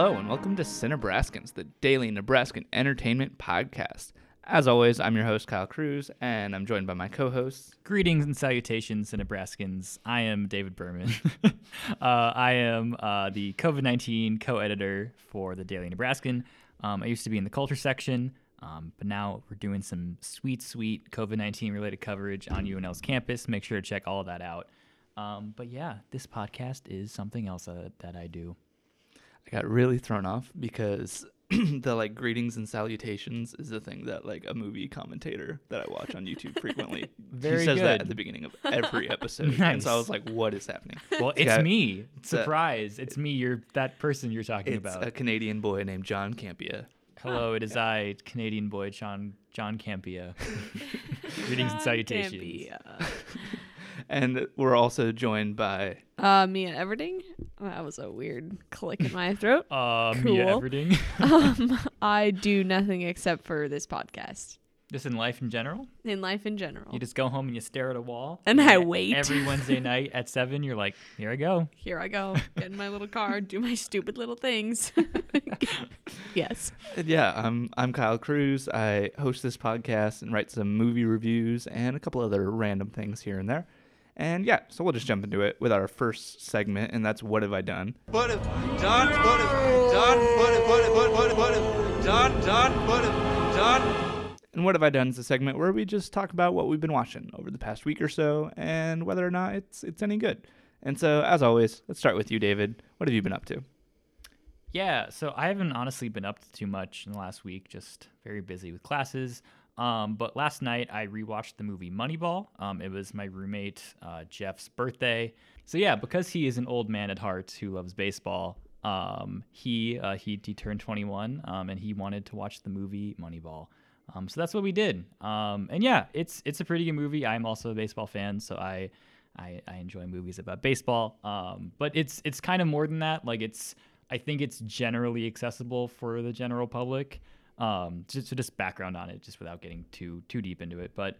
Hello, and welcome to Cinebraskins, the daily Nebraskan entertainment podcast. As always, I'm your host, Kyle Cruz, and I'm joined by my co hosts. Greetings and salutations, Nebraskans. I am David Berman. uh, I am uh, the COVID 19 co editor for the Daily Nebraskan. Um, I used to be in the culture section, um, but now we're doing some sweet, sweet COVID 19 related coverage on UNL's campus. Make sure to check all of that out. Um, but yeah, this podcast is something else uh, that I do. I got really thrown off because the like greetings and salutations is the thing that like a movie commentator that I watch on YouTube frequently. Very he says that at the beginning of every episode. And so I was like, what is happening? Well, it's Yeah. me. It's a- Surprise. It's me. You're that person you're talking It's about. a Canadian boy named John Campea. Hello, it is I, Canadian boy John John Campea. Greetings and salutations. And we're also joined by Uh, Mia Everding. That was a weird click in my throat. Uh, Mia Cool. Everding. Um, I do nothing except for this podcast Just in life in general, in life in general. you just go home and you stare at a wall, And I wait. every Wednesday night at seven. You're like, here I go. Here I go, get in my little car, do my stupid little things. yes. Yeah, I'm I'm Kyle Cruz. I host this podcast and write some movie reviews and a couple other random things here and there. And yeah, so we'll just jump into it with our first segment, and that's what have I done? Put him, John, put him, John, put him, put him, put him, put him, put him, John, John, put him, John. And what have I done is a segment where we just talk about what we've been watching over the past week or so and whether or not it's it's any good. And so, as always, let's start with you, David. What have you been up to? Yeah, so I haven't honestly been up to too much in the last week. Just very busy with classes. Um, but last night I rewatched the movie Moneyball. Um, it was my roommate uh, Jeff's birthday. So yeah, because he is an old man at heart who loves baseball, um, he uh, he he turned 21 um, and he wanted to watch the movie Moneyball. Um, so that's what we did. Um, and yeah, it's it's a pretty good movie. I'm also a baseball fan, so I I, I enjoy movies about baseball. But it's it's kind of more than that. Like it's I think it's generally accessible for the general public. Um, just so just background on it, just without getting too too deep into it. But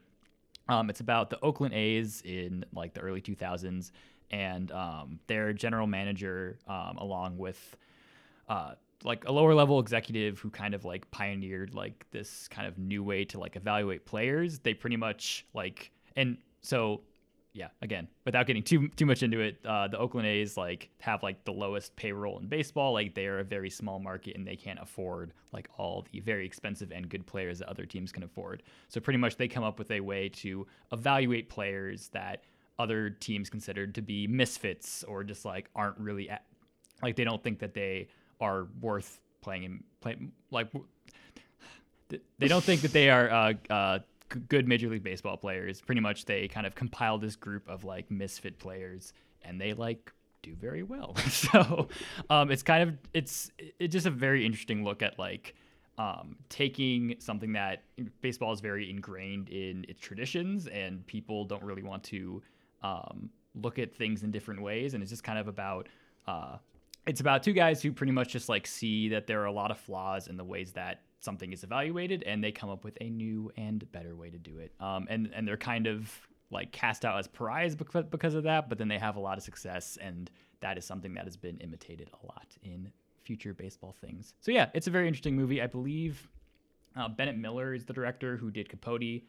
um, it's about the Oakland A's in like the early 2000s, and um, their general manager, um, along with uh, like a lower level executive who kind of like pioneered like this kind of new way to like evaluate players. They pretty much like and so yeah, again, without getting too too much into it, uh, the Oakland A's like have like the lowest payroll in baseball. Like they are a very small market and they can't afford like all the very expensive and good players that other teams can afford. So pretty much they come up with a way to evaluate players that other teams considered to be misfits or just like aren't really at, like they don't think that they are worth playing in play like they don't think that they are uh, uh, good Major League Baseball players. Pretty much, they kind of compile this group of like misfit players, and they like do very well. so um, it's kind of it's it's just a very interesting look at like um, taking something that baseball is very ingrained in its traditions, and people don't really want to um, look at things in different ways, and it's just kind of about. Uh, it's about two guys who pretty much just like see that there are a lot of flaws in the ways that something is evaluated and they come up with a new and better way to do it um, and and they're kind of like cast out as pariahs because, because of that but then they have a lot of success and that is something that has been imitated a lot in future baseball things so yeah it's a very interesting movie i believe uh, Bennett Miller is the director who did Capote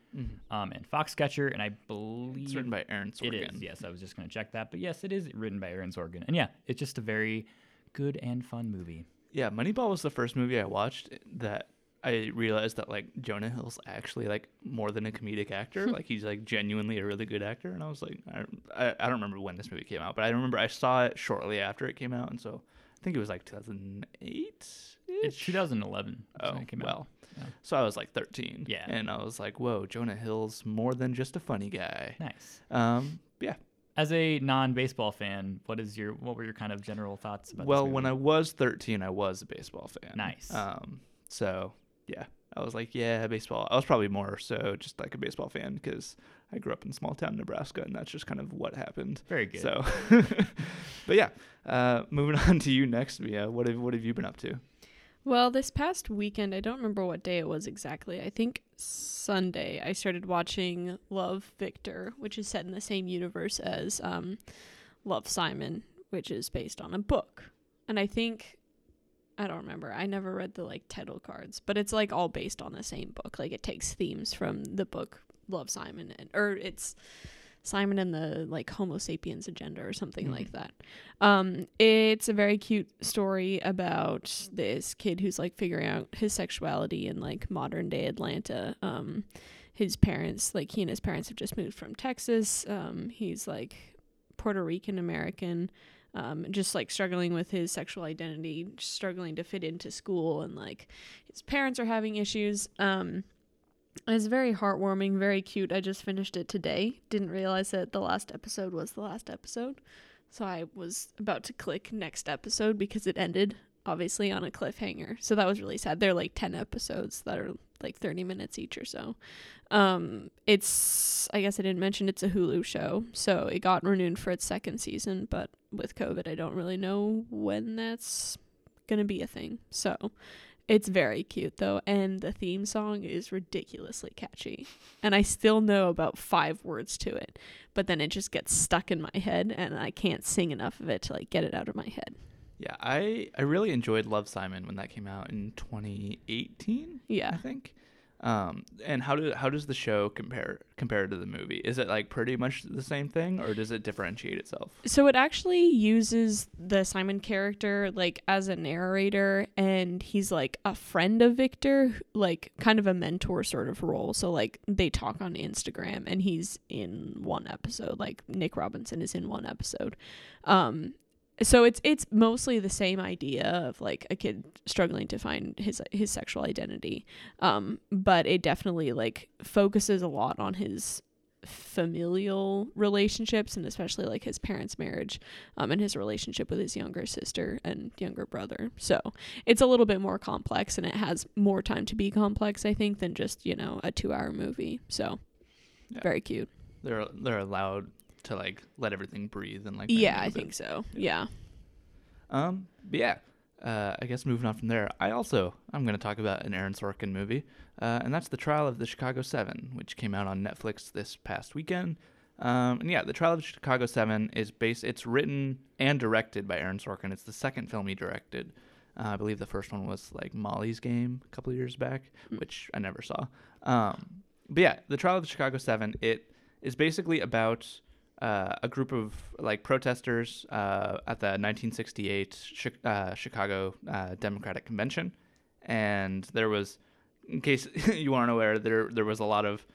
um, and Foxcatcher, and I believe It's written by Aaron Sorkin. is, yes. I was just going to check that. But yes, it is written by Aaron Sorkin. And yeah, it's just a very good and fun movie. Yeah, Moneyball was the first movie I watched that I realized that like Jonah Hill's actually like more than a comedic actor. like he's like genuinely a really good actor. And I was like, I, I, I don't remember when this movie came out, but I remember I saw it shortly after it came out, and so I think it was like 2008. It's 2011. Oh when it came out. well, Yeah. so I was like 13. Yeah. and I was like, whoa, Jonah Hill's more than just a funny guy. Nice. Um, yeah. As a non-baseball fan, what is your what were your kind of general thoughts about? Well, when I was 13, I was a baseball fan. Nice. Um, so yeah, I was like, yeah, baseball. I was probably more so just like a baseball fan because I grew up in small town Nebraska, and that's just kind of what happened. very good. So, but yeah, uh, moving on to you next, Mia. What have what have you been up to? Well, this past weekend, I don't remember what day it was exactly. I think Sunday, I started watching Love Victor, which is set in the same universe as um, Love Simon, which is based on a book. And I think I don't remember. I never read the like title cards, but it's like all based on the same book. Like it takes themes from the book Love Simon and or it's Simon and the like Homo sapiens agenda or something Mhm. like that. Um it's a very cute story about this kid who's like figuring out his sexuality in like modern day Atlanta. Um his parents like he and his parents have just moved from Texas. Um he's like Puerto Rican American um, just like struggling with his sexual identity, struggling to fit into school, and like his parents are having issues. Um, it's very heartwarming, very cute. I just finished it today. Didn't realize that the last episode was the last episode, so I was about to click next episode because it ended obviously on a cliffhanger. So that was really sad. They're like ten episodes that are like thirty minutes each or so. Um, it's I guess I didn't mention it's a Hulu show, so it got renewed for its second season, but with COVID, I don't really know when that's gonna be a thing. So it's very cute though, and the theme song is ridiculously catchy. And I still know about five words to it, but then it just gets stuck in my head and I can't sing enough of it to like get it out of my head. Yeah, I I really enjoyed Love Simon when that came out in 2018. Yeah, I think. Um, and how do how does the show compare compare to the movie? Is it like pretty much the same thing, or does it differentiate itself? So it actually uses the Simon character like as a narrator and he's like a friend of Victor, like kind of a mentor sort of role. So like they talk on Instagram and he's in one episode, like Nick Robinson is in one episode. Um so it's it's mostly the same idea of like a kid struggling to find his his sexual identity. Um but it definitely like focuses a lot on his familial relationships and especially like his parents' marriage um, and his relationship with his younger sister and younger brother. So it's a little bit more complex and it has more time to be complex, I think, than just, you know, a two hour movie. So Yeah. very cute. They're they're allowed to like let everything breathe and like Yeah, I think so. Yeah. Um, but yeah, uh, I guess moving on from there, I also I'm going to talk about an Aaron Sorkin movie, uh, and that's The Trial of the Chicago Seven, which came out on Netflix this past weekend. Um, and yeah, The Trial of the Chicago Seven is based. It's written and directed by Aaron Sorkin. It's the second film he directed. Uh, I believe the first one was like Molly's Game a couple of years back, Mm. which I never saw. Um, but yeah, The Trial of the Chicago Seven. It is basically about uh, a group of like protesters uh, at the 1968 Chi- uh, Chicago uh, Democratic Convention, and there was, in case you aren't aware, there there was a lot of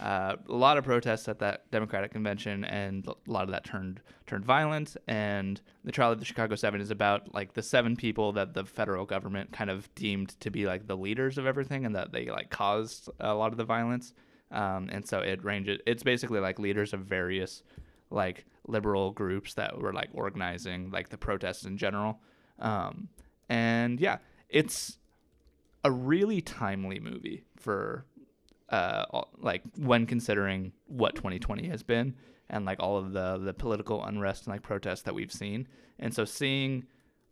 uh, a lot of protests at that Democratic convention, and a lot of that turned turned violent. And the trial of the Chicago Seven is about like the seven people that the federal government kind of deemed to be like the leaders of everything, and that they like caused a lot of the violence. Um, and so it ranges. It's basically like leaders of various like liberal groups that were like organizing like the protests in general. Um, and yeah, it's a really timely movie for uh like when considering what 2020 has been and like all of the the political unrest and like protests that we've seen. And so seeing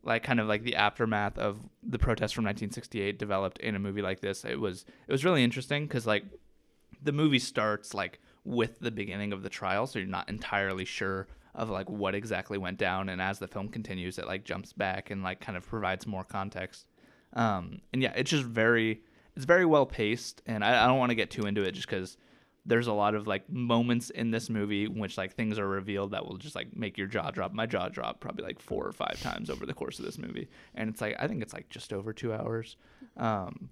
like kind of like the aftermath of the protests from 1968 developed in a movie like this, it was it was really interesting cuz like the movie starts like with the beginning of the trial, so you're not entirely sure of like what exactly went down. And as the film continues, it like jumps back and like kind of provides more context. Um, and yeah, it's just very, it's very well paced. And I, I don't want to get too into it just because there's a lot of like moments in this movie in which like things are revealed that will just like make your jaw drop. My jaw dropped probably like four or five times over the course of this movie, and it's like I think it's like just over two hours. Um,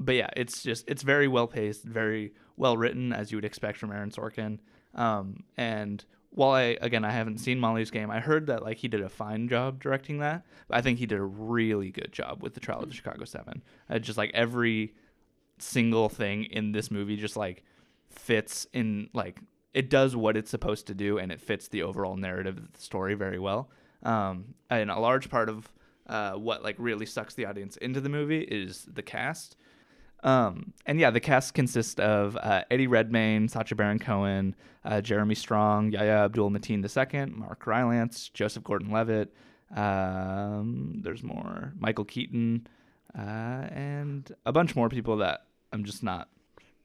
but yeah, it's just it's very well paced, very well written as you would expect from Aaron Sorkin. Um, and while I again I haven't seen Molly's Game, I heard that like he did a fine job directing that. But I think he did a really good job with the Trial of the Chicago Seven. Uh, just like every single thing in this movie, just like fits in like it does what it's supposed to do, and it fits the overall narrative of the story very well. Um, and a large part of uh, what like really sucks the audience into the movie is the cast. Um, and yeah, the cast consists of uh, Eddie Redmayne, Sacha Baron Cohen, uh, Jeremy Strong, Yahya Abdul Mateen II, Mark Rylance, Joseph Gordon-Levitt. Um, there's more, Michael Keaton, uh, and a bunch more people that I'm just not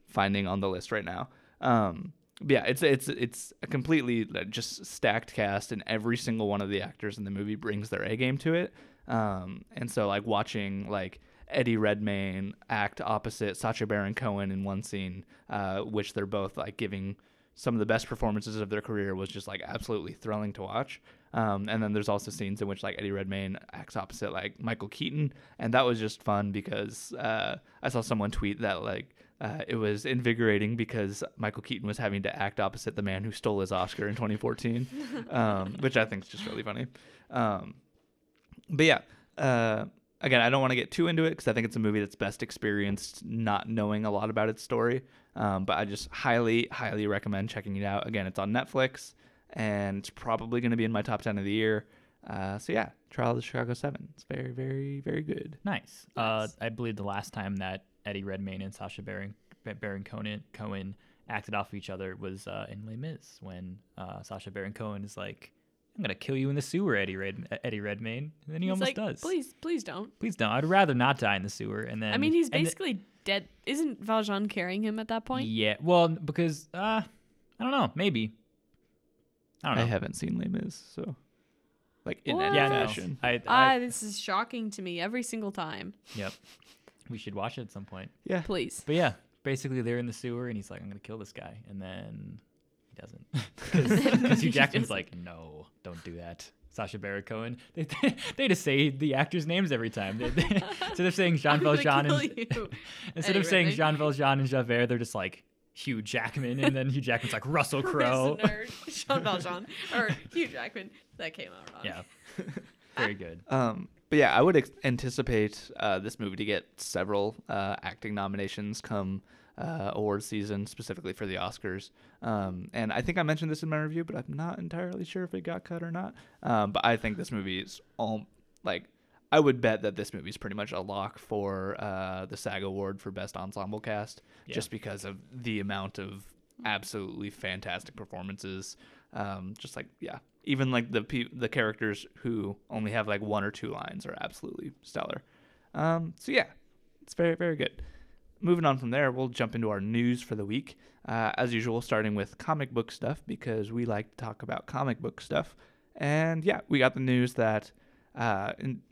finding on the list right now. Um, yeah, it's it's it's a completely just stacked cast, and every single one of the actors in the movie brings their A game to it. Um, and so like watching like Eddie Redmayne act opposite Sacha Baron Cohen in one scene, uh, which they're both like giving some of the best performances of their career was just like absolutely thrilling to watch. Um, and then there's also scenes in which like Eddie Redmayne acts opposite like Michael Keaton, and that was just fun because uh, I saw someone tweet that like uh, it was invigorating because Michael Keaton was having to act opposite the man who stole his Oscar in 2014, um, which I think is just really funny. Um, but yeah, uh, again, I don't want to get too into it because I think it's a movie that's best experienced not knowing a lot about its story. Um, but I just highly, highly recommend checking it out. Again, it's on Netflix and it's probably going to be in my top 10 of the year. Uh, so yeah, Trial of the Chicago Seven. It's very, very, very good. Nice. Uh, I believe the last time that Eddie Redmayne and Sacha Baron Baron Cohen Cohen acted off of each other was uh, in Les Mis when uh, Sacha Baron Cohen is like, "I'm gonna kill you in the sewer, Eddie Red Eddie Redmayne," and then he He's almost like, does. Please, please don't. please don't. I'd rather not die in the sewer. And then I mean, he's and th- basically dead. Isn't Valjean carrying him at that point? yeah. Well, because uh, I don't know. Maybe. I don't I haven't seen Les Mis, so like in What? any yeah, no. fashion. I, Ah, this is shocking to me every single time. yep. We should watch it at some point. Yeah. Please. But yeah, basically they're in the sewer and he's like, I'm gonna kill this guy, and then he doesn't. Because Hugh He Jackman's like, no, don't do that. Sacha Baron Cohen. They, they just say the actors' names every time. They, they, instead of saying Jean Valjean and instead Eddie of saying Jean Valjean and Javert, they're just like Hugh Jackman, and then Hugh Jackman's like Russell Crowe. Jean Valjean or Hugh Jackman. That came out wrong. Yeah, very good. Um, but yeah, I would ex- anticipate uh, this movie to get several uh, acting nominations come uh, award season, specifically for the Oscars. Um, and I think I mentioned this in my review, but I'm not entirely sure if it got cut or not. Um, but I think this movie is all like. I would bet that this movie is pretty much a lock for uh, the SAG Award for Best Ensemble Cast, Yeah. just because of the amount of absolutely fantastic performances. Um, just like yeah, even like the pe- the characters who only have like one or two lines are absolutely stellar. Um, so yeah, it's very very good. Moving on from there, we'll jump into our news for the week. Uh, as usual, starting with comic book stuff because we like to talk about comic book stuff. And yeah, we got the news that uh, in,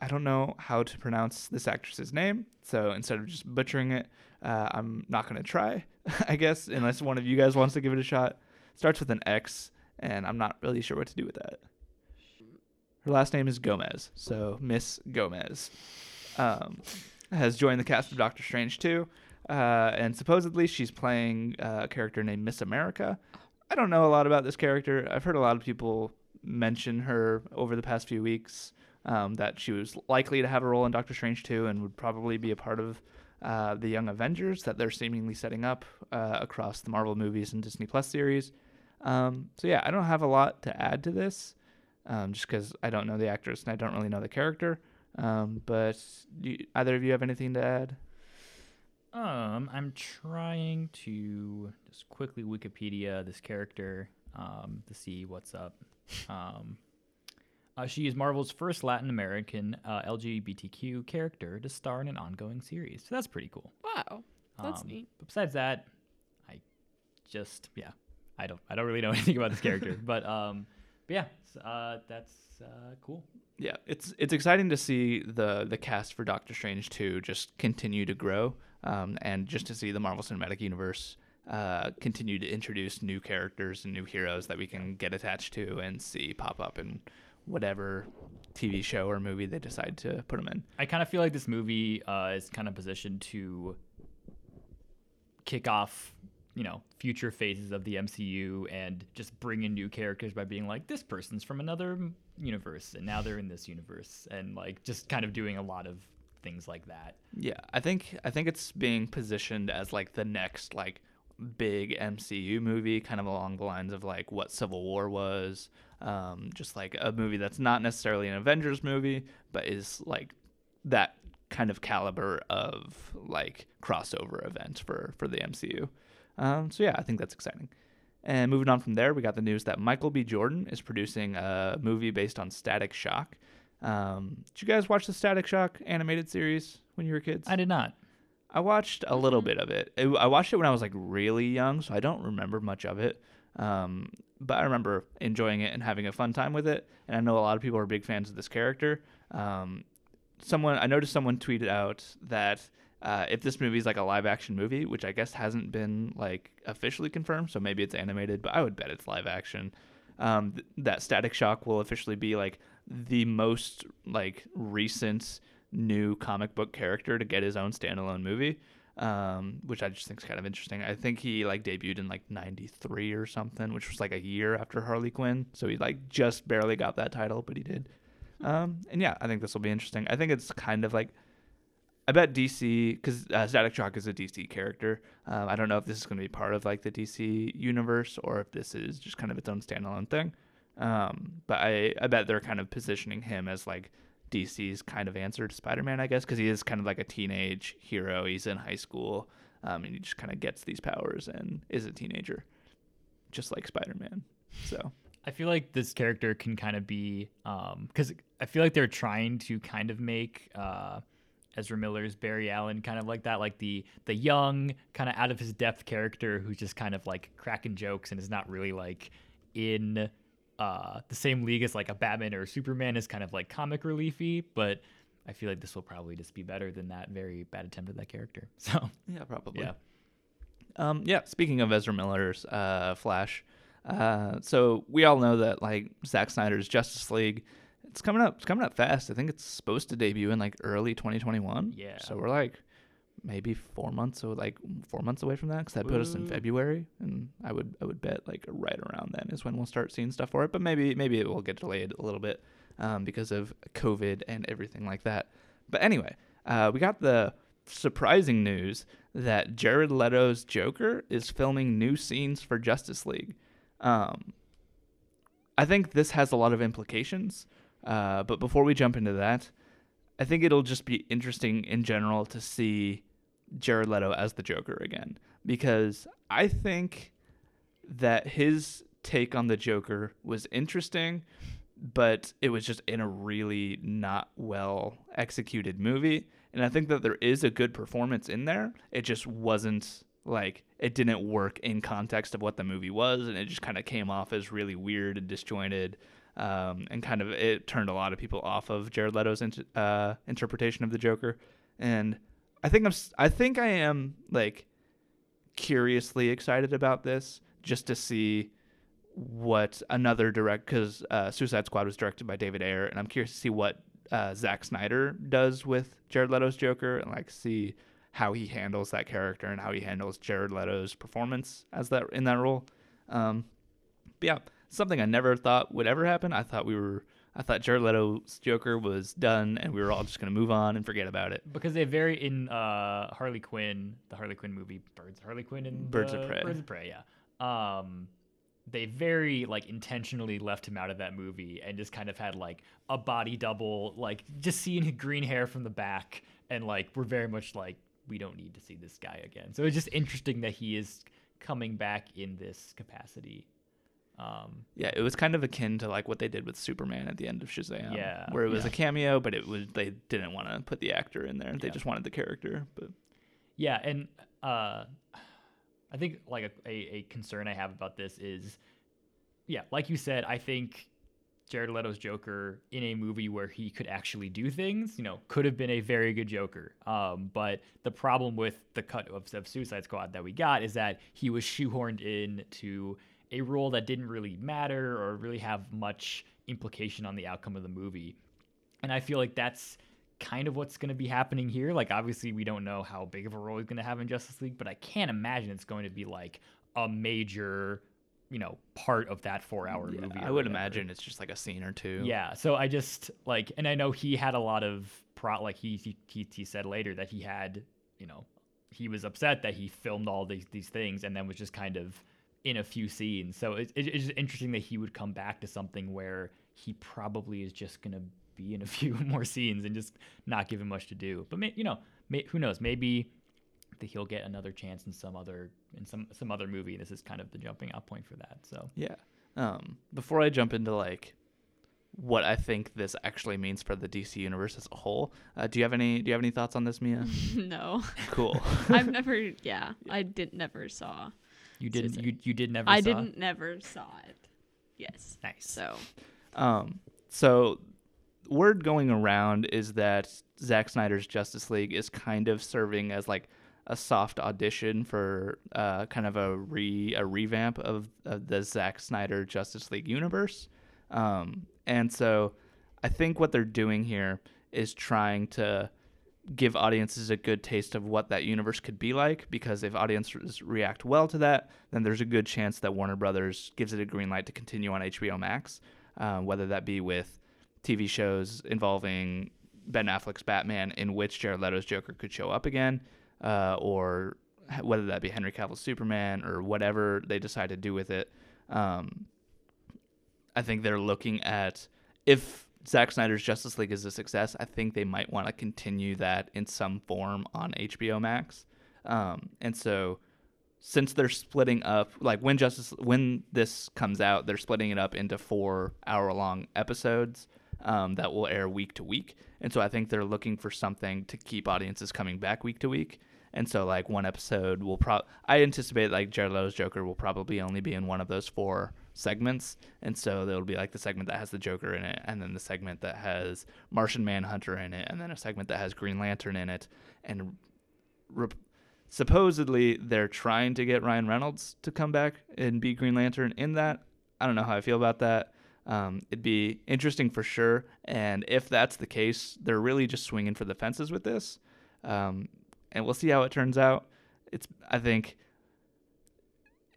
I don't know how to pronounce this actress's name, so instead of just butchering it, uh, I'm not going to try, I guess, unless one of you guys wants to give it a shot. Starts with an X, and I'm not really sure what to do with that. Her last name is Gomez, so Miss Gomez um, has joined the cast of Doctor Strange 2, uh, and supposedly she's playing uh, a character named Miss America. I don't know a lot about this character. I've heard a lot of people mention her over the past few weeks um, that she was likely to have a role in Doctor Strange 2 and would probably be a part of uh, the Young Avengers that they're seemingly setting up uh, across the Marvel movies and Disney Plus series. Um, so yeah, I don't have a lot to add to this, um, just because I don't know the actress and I don't really know the character. Um, but do you, either of you have anything to add? Um, I'm trying to just quickly Wikipedia this character um, to see what's up. Um, uh, she is Marvel's first Latin American uh, LGBTQ character to star in an ongoing series. So that's pretty cool. Wow. That's Um, neat. But besides that, I just yeah, I don't I don't really know anything about this character. but um, but yeah, uh, that's uh, cool. Yeah, it's it's exciting to see the the cast for Doctor Strange 2 just continue to grow, um, and just to see the Marvel Cinematic Universe uh, continue to introduce new characters and new heroes that we can get attached to and see pop up in whatever TV show or movie they decide to put them in. I kind of feel like this movie uh, is kind of positioned to kick off, you know, future phases of the MCU and just bring in new characters by being like, this person's from another universe and now they're in this universe, and like just kind of doing a lot of things like that. Yeah, I think I think it's being positioned as like the next like big MCU movie, kind of along the lines of like what Civil War was, um, just like a movie that's not necessarily an Avengers movie, but is like that kind of caliber of like crossover event for for the MCU. Um, so yeah, I think that's exciting. And moving on from there, we got the news that Michael B. Jordan is producing a movie based on Static Shock. Um, did you guys watch the Static Shock animated series when you were kids? I did not. I watched a little bit of it. it. I watched it when I was like really young, so I don't remember much of it. Um, but I remember enjoying it and having a fun time with it. And I know a lot of people are big fans of this character. Um, someone I noticed someone tweeted out that uh, if this movie is like a live action movie, which I guess hasn't been like officially confirmed, so maybe it's animated, but I would bet it's live action. Um, th- that Static Shock will officially be like the most like recent new comic book character to get his own standalone movie, um, which I just think is kind of interesting. I think he like debuted in like '93 or something, which was like a year after Harley Quinn, so he like just barely got that title, but he did. Um, and yeah, I think this will be interesting. I think it's kind of like I bet DC because uh, Static Shock is a DC character. Um, I don't know if this is going to be part of like the DC universe or if this is just kind of its own standalone thing. Um, but I, I bet they're kind of positioning him as like DC's kind of answer to Spider-Man, I guess, because he is kind of like a teenage hero. He's in high school, um, and he just kind of gets these powers and is a teenager, just like Spider-Man. So I feel like this character can kind of be because I feel like they're trying to kind of make uh, Ezra Miller's Barry Allen kind of like that, like the the young kind of out of his depth character who's just kind of like cracking jokes and is not really like in uh, the same league as like a Batman or a Superman is kind of like comic reliefy, but I feel like this will probably just be better than that very bad attempt at that character. So yeah, probably. yeah, Um, yeah. Speaking of Ezra Miller's uh, Flash, uh, so we all know that like Zack Snyder's Justice League, it's coming up. It's coming up fast. I think it's supposed to debut in like early 2021. Yeah. So we're like maybe four months or like four months away from that because that put us in February, and I would I would bet like right around then is when we'll start seeing stuff for it. But maybe maybe it will get delayed a little bit um, because of COVID and everything like that. But anyway, uh, we got the surprising news that Jared Leto's Joker is filming new scenes for Justice League. Um, I think this has a lot of implications. Uh, but before we jump into that, I think it'll just be interesting in general to see Jared Leto as the Joker again because I think that his take on the Joker was interesting, but it was just in a really not well executed movie. And I think that there is a good performance in there. It just wasn't like it didn't work in context of what the movie was, and it just kind of came off as really weird and disjointed. Um, and kind of it turned a lot of people off of Jared Leto's uh, interpretation of the Joker. And I think I'm I think I am like curiously excited about this just to see what another direct because uh, Suicide Squad was directed by David Ayer, and I'm curious to see what uh, Zack Snyder does with Jared Leto's Joker, and like see how he handles that character and how he handles Jared Leto's performance as that in that role. Um, but yeah, something I never thought would ever happen. I thought we were. I thought Jared Leto's Joker was done, and we were all just gonna move on and forget about it. because they very in uh, Harley Quinn, the Harley Quinn movie, Birds, Harley Quinn and Birds of Prey. Birds of Prey, yeah. Um, they very like intentionally left him out of that movie and just kind of had like a body double, like just seeing his green hair from the back, and like we're very much like we don't need to see this guy again. So it's just interesting that he is coming back in this capacity. Um, Yeah, it was kind of akin to like what they did with Superman at the end of Shazam. Yeah, where it was yeah. a cameo, but it was they didn't want to put the actor in there. They Yeah. just wanted the character. But Yeah, and uh, I think like a, a, a concern I have about this is, yeah, like you said, I think Jared Leto's Joker in a movie where he could actually do things, you know, could have been a very good Joker. Um, but the problem with the cut of, of Suicide Squad that we got is that he was shoehorned in to a role that didn't really matter or really have much implication on the outcome of the movie. And I feel like that's kind of what's going to be happening here. Like, obviously, we don't know how big of a role he's going to have in Justice League, but I can't imagine it's going to be like a major, you know, part of that four hour yeah, movie. I would whatever. imagine it's just like a scene or two. Yeah. So I just like, and I know he had a lot of pro, like he, he, he, he said later that he had, you know, he was upset that he filmed all these, these things and then was just kind of in a few scenes. So it, it, it's just interesting that he would come back to something where he probably is just going to be in a few more scenes and just not give him much to do. But, may, you know, may, who knows? Maybe that he'll get another chance in some other in some some other movie. This is kind of the jumping out point for that. So Yeah. Um, before I jump into like what I think this actually means for the DC universe as a whole, uh, do you have any do you have any thoughts on this, Mia? no, cool. I've never. Yeah, I didn't never saw. You didn't Suicide- you you did never I saw? I didn't never saw it. Yes. Nice. So Um, so word going around is that Zack Snyder's Justice League is kind of serving as like a soft audition for uh, kind of a re a revamp of, of the Zack Snyder Justice League universe. Um, and so I think what they're doing here is trying to give audiences a good taste of what that universe could be like because if audiences react well to that then there's a good chance that warner brothers gives it a green light to continue on hbo max uh, whether that be with tv shows involving ben affleck's batman in which jared leto's joker could show up again uh, or whether that be henry cavill's superman or whatever they decide to do with it. Um, I think they're looking at if Zack Snyder's Justice League is a success, I think they might want to continue that in some form on HBO Max. Um, and so since they're splitting up like when Justice when this comes out, they're splitting it up into four hour long episodes um, that will air week to week. And so I think they're looking for something to keep audiences coming back week to week. And so like one episode will pro I anticipate like Jared Leto's Joker will probably only be in one of those four segments. And so there'll be like the segment that has the Joker in it, and then the segment that has Martian Manhunter in it, and then a segment that has Green Lantern in it. And re- supposedly they're trying to get Ryan Reynolds to come back and be Green Lantern in that. I don't know how I feel about that. Um, it'd be interesting for sure. And if that's the case, they're really just swinging for the fences with this. Um, and we'll see how it turns out. It's I think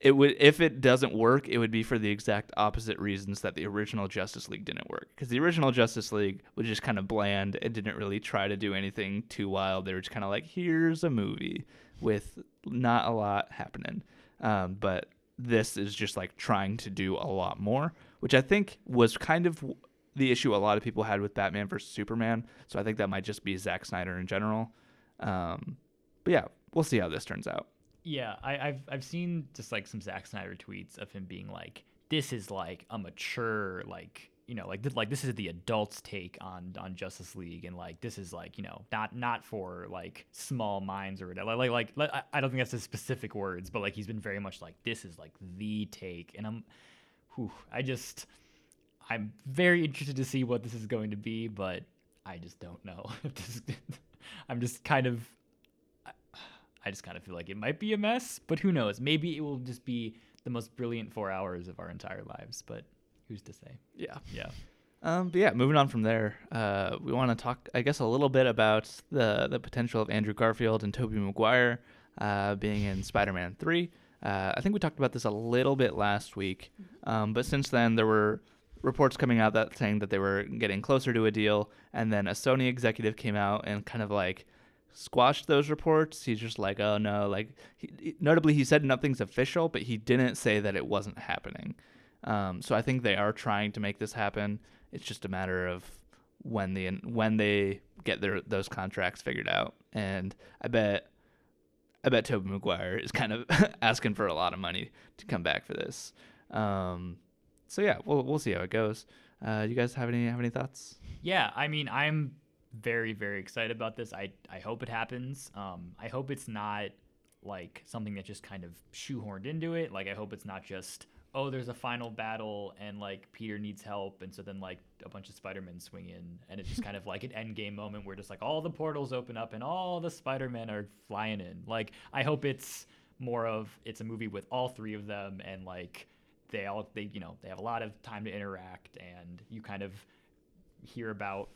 it would if it doesn't work, it would be for the exact opposite reasons that the original Justice League didn't work. Because the original Justice League was just kind of bland and didn't really try to do anything too wild. They were just kind of like, here's a movie with not a lot happening. Um, but this is just like trying to do a lot more, which I think was kind of the issue a lot of people had with Batman versus Superman. So I think that might just be Zack Snyder in general. Um, but yeah, we'll see how this turns out. Yeah, I, I've I've seen just like some Zack Snyder tweets of him being like, "This is like a mature, like you know, like like this is the adults' take on on Justice League, and like this is like you know not not for like small minds or whatever. Like like, like I- I don't think that's his specific words, but like he's been very much like this is like the take, and I'm, whew, I just I'm very interested to see what this is going to be, but I just don't know. I'm just kind of I just kind of feel like it might be a mess, but who knows? Maybe it will just be the most brilliant four hours of our entire lives, but who's to say? Yeah. Yeah. Um, but yeah, moving on from there, uh, we want to talk, I guess, a little bit about the the potential of Andrew Garfield and Tobey Maguire uh, being in Spider-Man Three. Uh, I think we talked about this a little bit last week, um, but since then there were reports coming out that saying that they were getting closer to a deal, and then a Sony executive came out and kind of like squashed those reports. He's just like, oh no, like he, notably he said nothing's official, but he didn't say that it wasn't happening. Um, so I think they are trying to make this happen. It's just a matter of when the when they get their those contracts figured out. And I bet I bet Tobey Maguire is kind of asking for a lot of money to come back for this. Um, so yeah, we'll we'll see how it goes. Uh, you guys have any have any thoughts? Yeah, I mean, I'm very, very excited about this. I, I hope it happens. Um, I hope it's not like something that just kind of shoehorned into it. Like, I hope it's not just, oh, there's a final battle and like Peter needs help. And so then like a bunch of Spider-Men swing in and it's just kind of like an end game moment where just like all the portals open up and all the Spider-Men are flying in. Like, I hope it's more of, it's a movie with all three of them and like, they all they you know they have a lot of time to interact and you kind of hear about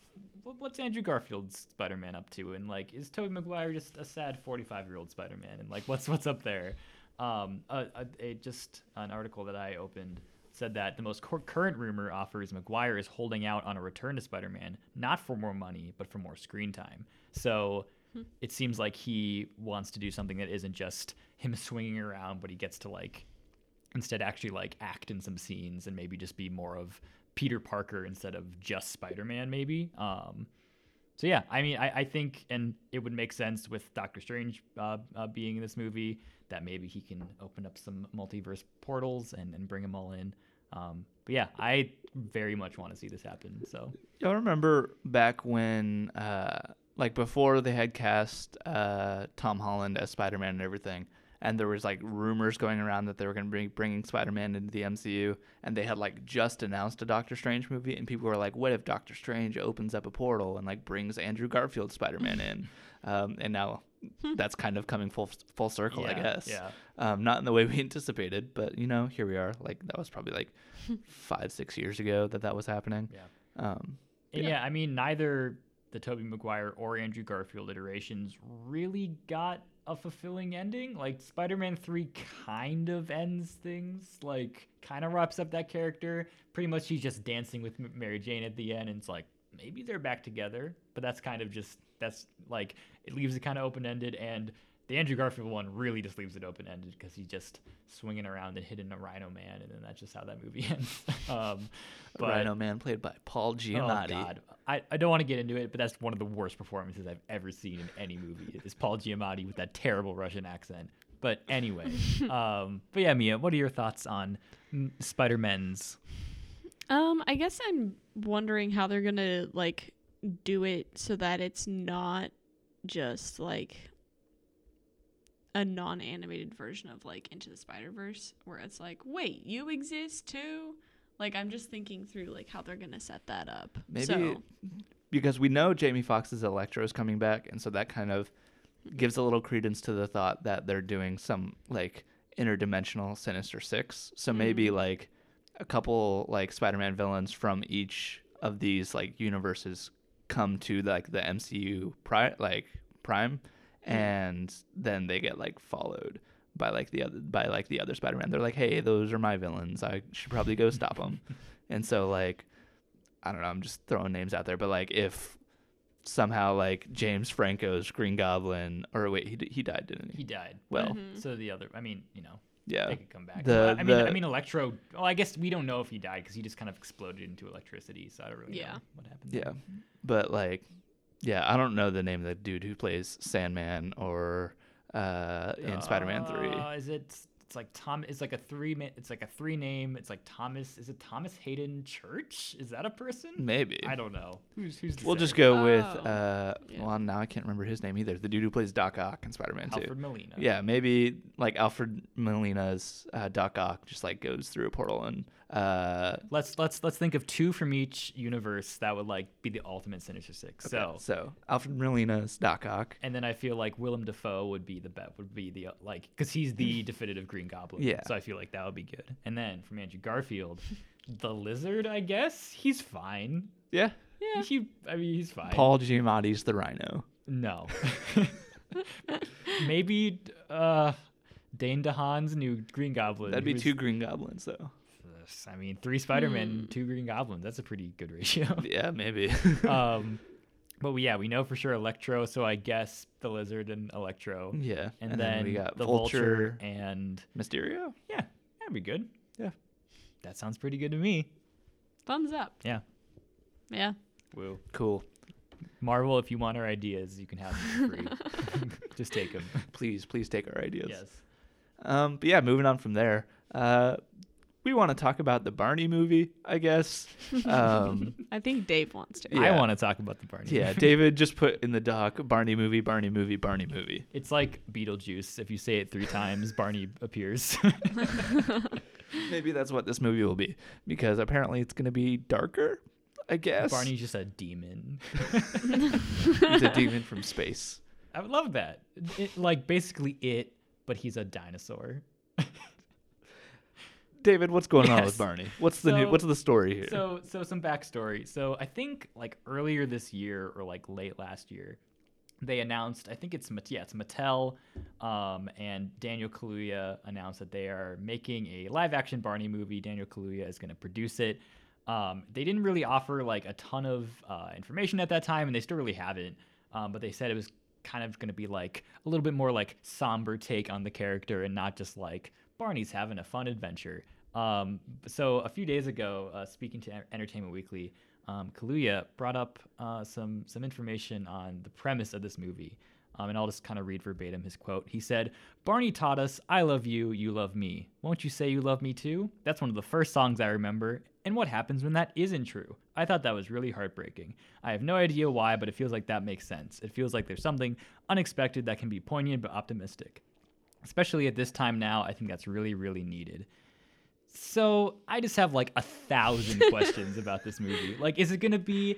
what's Andrew Garfield's Spider-Man up to, and like is Tobey Maguire just a sad 45-year-old Spider-Man, and like what's what's up there? Um, a, a, a just an article that I opened said that the most cur- current rumor offers Maguire is holding out on a return to Spider-Man, not for more money, but for more screen time. So hmm. it seems like he wants to do something that isn't just him swinging around, but he gets to like instead actually like act in some scenes and maybe just be more of Peter Parker instead of just Spider-Man maybe. Um, so yeah, I mean, I, I think, and it would make sense with Doctor Strange uh, uh, being in this movie that maybe he can open up some multiverse portals and, and bring them all in. Um, but yeah, I very much want to see this happen. So Y'all remember back when, uh, like before they had cast uh, Tom Holland as Spider Man and everything, and there was like rumors going around that they were going to be bringing Spider-Man into the MCU, and they had like just announced a Doctor Strange movie, and people were like, "What if Doctor Strange opens up a portal and like brings Andrew Garfield Spider-Man in?" Um, and now that's kind of coming full full circle, I guess. yeah. Um, not in the way we anticipated, but you know, here we are. Like that was probably like five, six years ago that that was happening. Yeah. Um, And Yeah. yeah. I mean, neither the Tobey Maguire or Andrew Garfield iterations really got a fulfilling ending. Like Spider-Man 3 kind of ends things, like kind of wraps up that character. Pretty much he's just dancing with Mary Jane at the end and it's like maybe they're back together, but that's kind of just that's like it leaves it kind of open-ended and the Andrew Garfield one really just leaves it open-ended because he's just swinging around and hitting a Rhino Man, and then that's just how that movie ends. um, but Rhino Man played by Paul Giamatti. Oh God, I, I don't want to get into it, but that's one of the worst performances I've ever seen in any movie. Is Paul Giamatti with that terrible Russian accent. But anyway, um, but yeah, Mia, what are your thoughts on Spider Men's? Um, I guess I'm wondering how they're gonna like do it so that it's not just like a non-animated version of like Into the Spider Verse, where it's like, wait, you exist too. Like I'm just thinking through like how they're gonna set that up. Maybe So, because we know Jamie Foxx's Electro is coming back, and so that kind of gives a little credence to the thought that they're doing some like interdimensional Sinister Six. So maybe mm-hmm. like a couple like Spider-Man villains from each of these like universes come to like the MCU pri- like Prime, and then they get like followed by like the other by like the other Spider-Man. They're like, hey, those are my villains. I should probably go stop them. and so like I don't know, I'm just throwing names out there, but like if somehow like James Franco's Green Goblin or wait, he he died, didn't he? He died. Well, Mhm. So the other, I mean, you know, yeah. they could come back. The- Well, I mean, the- I mean, Electro. Oh, I guess we don't know if he died because he just kind of exploded into electricity. So I don't really Yeah. know what happened. Yeah. there. But like yeah, I don't know the name of the dude who plays Sandman or uh in Spider-Man 3. Uh, is it? It's like Tom. It's like a three. It's like a three name. It's like Thomas. Is it Thomas Haden Church? Is that a person? Maybe. I don't know. Who's who's? We'll just go with Oh. uh Yeah. well now I can't remember his name either. The dude who plays Doc Ock in Spider-Man 2. Alfred Molina. Yeah, maybe like Alfred Molina's uh, Doc Ock just like goes through a portal and uh Let's let's let's think of two from each universe that would like be the ultimate Sinister Six. So. so Alfred Molina's Doc Ock. And then I feel like Willem Dafoe would be the bet would be the like because he's the definitive Green Goblin. Yeah. So I feel like that would be good. And then from Andrew Garfield, the Lizard. I guess he's fine. Yeah. Yeah. He, I mean, he's fine. Paul Giamatti's the Rhino. No. Maybe uh, Dane DeHaan's new Green Goblin. That'd be two Green Goblins though. I mean, three Spider-Man, Hmm. two Green Goblins. That's a pretty good ratio. Yeah, maybe. um, but we, yeah, we know for sure Electro. So I guess the Lizard and Electro. yeah. And, then, we got the Vulture, Vulture and Mysterio. yeah, that'd be good. Yeah. That sounds pretty good to me. thumbs up. Yeah. Yeah. Woo. Cool. Marvel, if you want our ideas, you can have them free. Just take them. Please, please take our ideas. Yes. Um, but yeah, moving on from there. Uh, we want to talk about the Barney movie, I guess. Um, I think Dave wants to. I want to talk about the Barney. Movie. Yeah, David just put in the doc Barney movie, Barney movie, Barney movie. It's like Beetlejuice. If you say it three times, Barney appears. Maybe that's what this movie will be because apparently it's going to be darker, I guess. Barney's just a demon. He's a demon from space. I would love that. It, like basically it, but he's a dinosaur. David, what's going on with Barney? What's the new, what's the story here? So, so some backstory. So, I think like earlier this year or like late last year, they announced. I think it's yeah, it's Mattel, um, and Daniel Kaluuya announced that they are making a live-action Barney movie. Daniel Kaluuya is going to produce it. Um, they didn't really offer like a ton of uh, information at that time, and they still really haven't. Um, but they said it was kind of going to be like a little bit more like somber take on the character, and not just like Barney's having a fun adventure. Um, so a few days ago, uh, speaking to Entertainment Weekly, um, Kaluuya brought up uh, some some information on the premise of this movie, um, and I'll just kind of read verbatim his quote. He said, "Barney taught us, I love you, you love me. Won't you say you love me too?" That's one of the first songs I remember. And what happens when that isn't true? I thought that was really heartbreaking. I have no idea why, but it feels like that makes sense. It feels like there's something unexpected that can be poignant but optimistic. especially at this time now. I think that's really, really needed. So I just have like a thousand questions about this movie. Like, is it gonna be?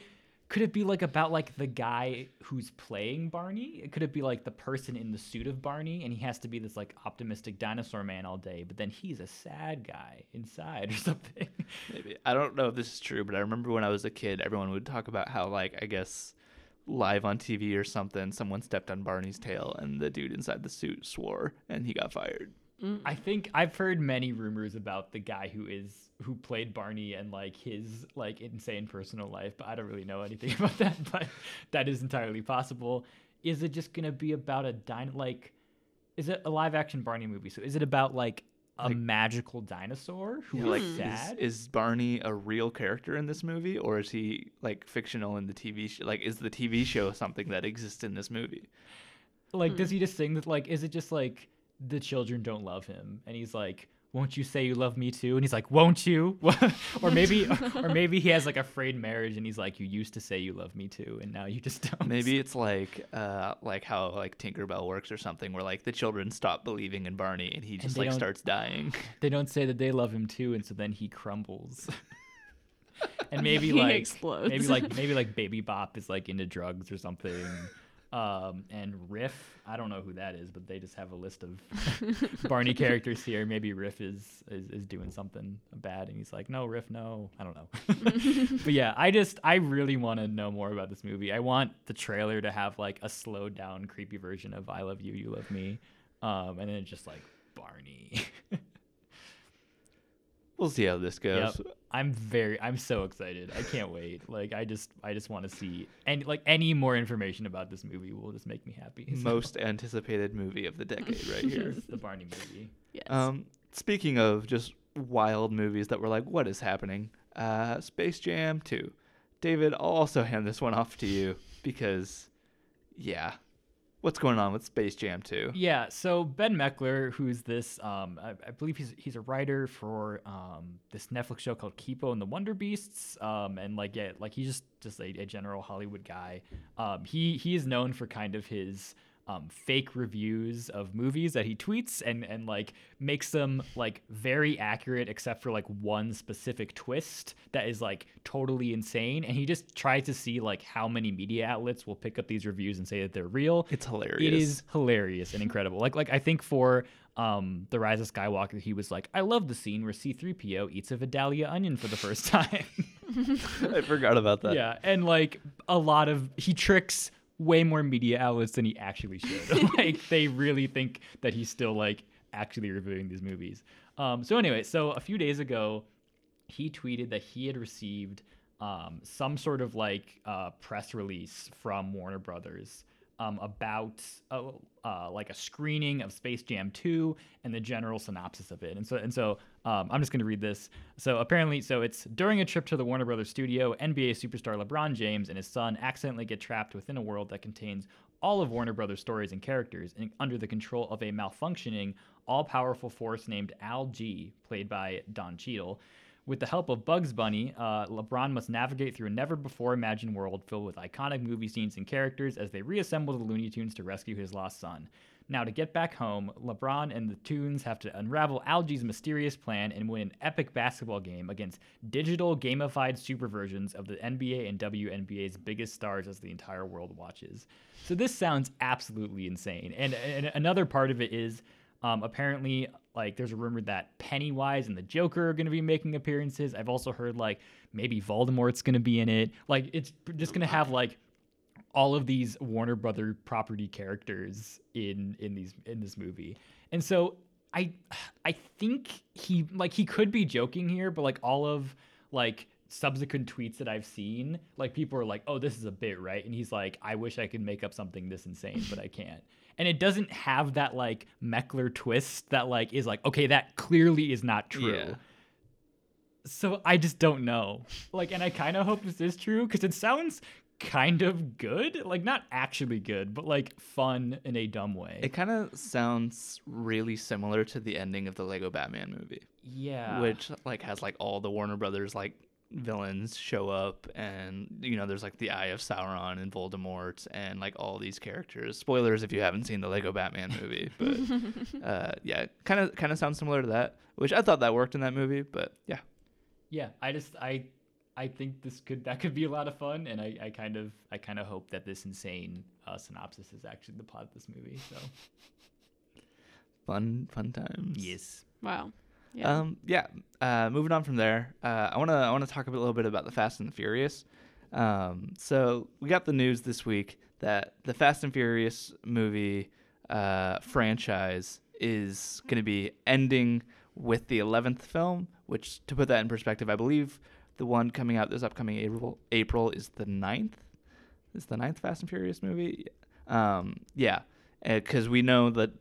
Could it be like about like the guy who's playing Barney? Could it be like the person in the suit of Barney, and he has to be this like optimistic dinosaur man all day, but then he's a sad guy inside or something? Maybe I don't know if this is true, but I remember when I was a kid, everyone would talk about how like I guess live on TV or something, someone stepped on Barney's tail and the dude inside the suit swore and he got fired. I mm. think I've heard many rumors about the guy who is who played Barney and like his like insane personal life, but I don't really know anything about that. But that is entirely possible. Is it just gonna be about a dino? Like, is it a live action Barney movie? So is it about like a magical dinosaur who Yeah, is like hmm. is, sad? is Barney a real character in this movie or is he like fictional in the TV show? Like is the TV show something that exists in this movie? like, does hmm. he just sing that? Like, is it just like the children don't love him, and he's like. Won't you say you love me too? And he's like, "Won't you?" or maybe, or maybe he has like a frayed marriage, and he's like, "You used to say you love me too, and now you just don't." Maybe it's like uh like how like Tinkerbell works or something where like the children stop believing in Barney and he just they like starts dying. they don't say that they love him too, and so then he crumbles. and maybe He like explodes. maybe like maybe like Baby Bop is like into drugs or something. Um, and Riff, I don't know who that is, but they just have a list of Barney characters here. Maybe Riff is, is is doing something bad, and he's like, "No, Riff, no." I don't know. but yeah, I just I really want to know more about this movie. I want the trailer to have like a slowed down, creepy version of "I Love You, You Love Me," um, and then it's just like Barney. We'll see how this Yep. Goes. I'm very I'm so excited. I can't wait. Like I just I just want to see and like any more information about this movie will just make me happy. So, Most anticipated movie of the decade right here. it's the Barney movie. yes. Um, speaking of just wild movies that were like, what is happening? Uh, Space Jam 2. David, I'll also hand this one off to you because, yeah, what's going on with Space Jam 2? Yeah, so Ben Mekler, who's this, um, I, I believe he's he's a writer for um, this Netflix show called Kipo and the Wonder Beasts, um, and like yeah, like he's just just a, a general Hollywood guy. Um, he he is known for kind of his um, fake reviews of movies that he tweets and and like makes them like very accurate except for like one specific twist that is like totally insane and he just tries to see like how many media outlets will pick up these reviews and say that they're real It's hilarious. it is hilarious and incredible. Like like I think for um the Rise of Skywalker, he was like, I love the scene where C-3PO eats a Vidalia onion for the first time. I forgot about that. yeah, and like a lot of he tricks way more media outlets than he actually should. like they really think that he's still like actually reviewing these movies. Um so anyway, so a few days ago, he tweeted that he had received um, some sort of like uh, press release from Warner Brothers um, about uh, uh, like a screening of Space Jam 2 and the general synopsis of it. And so and so um, I'm just going to read this. So apparently, so it's during a trip to the Warner Brothers studio, NBA superstar LeBron James and his son accidentally get trapped within a world that contains all of Warner Brothers stories and characters and under the control of a malfunctioning, all-powerful force named Al G, played by Don Cheadle. With the help of Bugs Bunny, uh, LeBron must navigate through a never before imagined world filled with iconic movie scenes and characters as they reassemble the Looney Tunes to rescue his lost son. Now, to get back home, LeBron and the Toons have to unravel Algie's mysterious plan and win an epic basketball game against digital gamified super versions of the NBA and WNBA's biggest stars as the entire world watches. So this sounds absolutely insane. And, and another part of it is um, apparently, like, there's a rumor that Pennywise and the Joker are going to be making appearances. I've also heard like maybe Voldemort's going to be in it. Like, it's just going to have like all of these Warner Brother property characters in in these in this movie. And so I I think he like he could be joking here, but like all of like subsequent tweets that I've seen, like people are like, "Oh, this is a bit, right?" And he's like, "I wish I could make up something this insane, but I can't." And it doesn't have that like Mekler twist that like is like, "Okay, that clearly is not true." Yeah. So I just don't know. Like, and I kind of hope this is true because it sounds kind of good. Like, not actually good, but like fun in a dumb way. It kind of sounds really similar to the ending of the Lego Batman movie, yeah. which like has like all the Warner Brothers like villains show up and you know there's like the eye of sauron and voldemort and like all these characters spoilers if you haven't seen the lego batman movie but uh yeah kind of kind of sounds similar to that which i thought that worked in that movie but yeah Yeah, I just I I think this could that could be a lot of fun, and I, I kind of I kind of hope that this insane uh, synopsis is actually the plot of this movie. So fun fun times yes, Wow. Yeah. Um, yeah. Uh, moving on from there, uh, I wanna I wanna talk a little bit about the Fast and the Furious. Um, so we got the news this week that the Fast and Furious movie uh, franchise is going to be ending with the eleventh film. Which, to put that in perspective, I believe the one coming out this upcoming April April is the ninth. Is the ninth Fast and Furious movie? Um, yeah, because we know that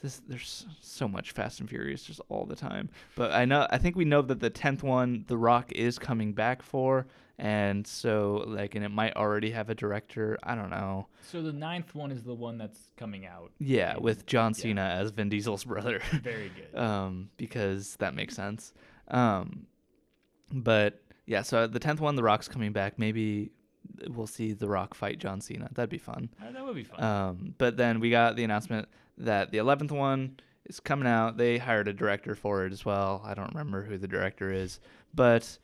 this there's so much Fast and Furious just all the time. But I know I think we know that the tenth one, The Rock is coming back for, and so like, and it might already have a director. I don't know. so the ninth one is the one that's coming out. Yeah, And- with John yeah. Cena as Vin Diesel's brother. Very good. um, because that makes sense. Um, but yeah, so the tenth one, The Rock's coming back. Maybe we'll see The Rock fight John Cena. That'd be fun. Uh, that would be fun. Um, but then we got the announcement that the 11th one is coming out. They hired a director for it as well. I don't remember who the director is, but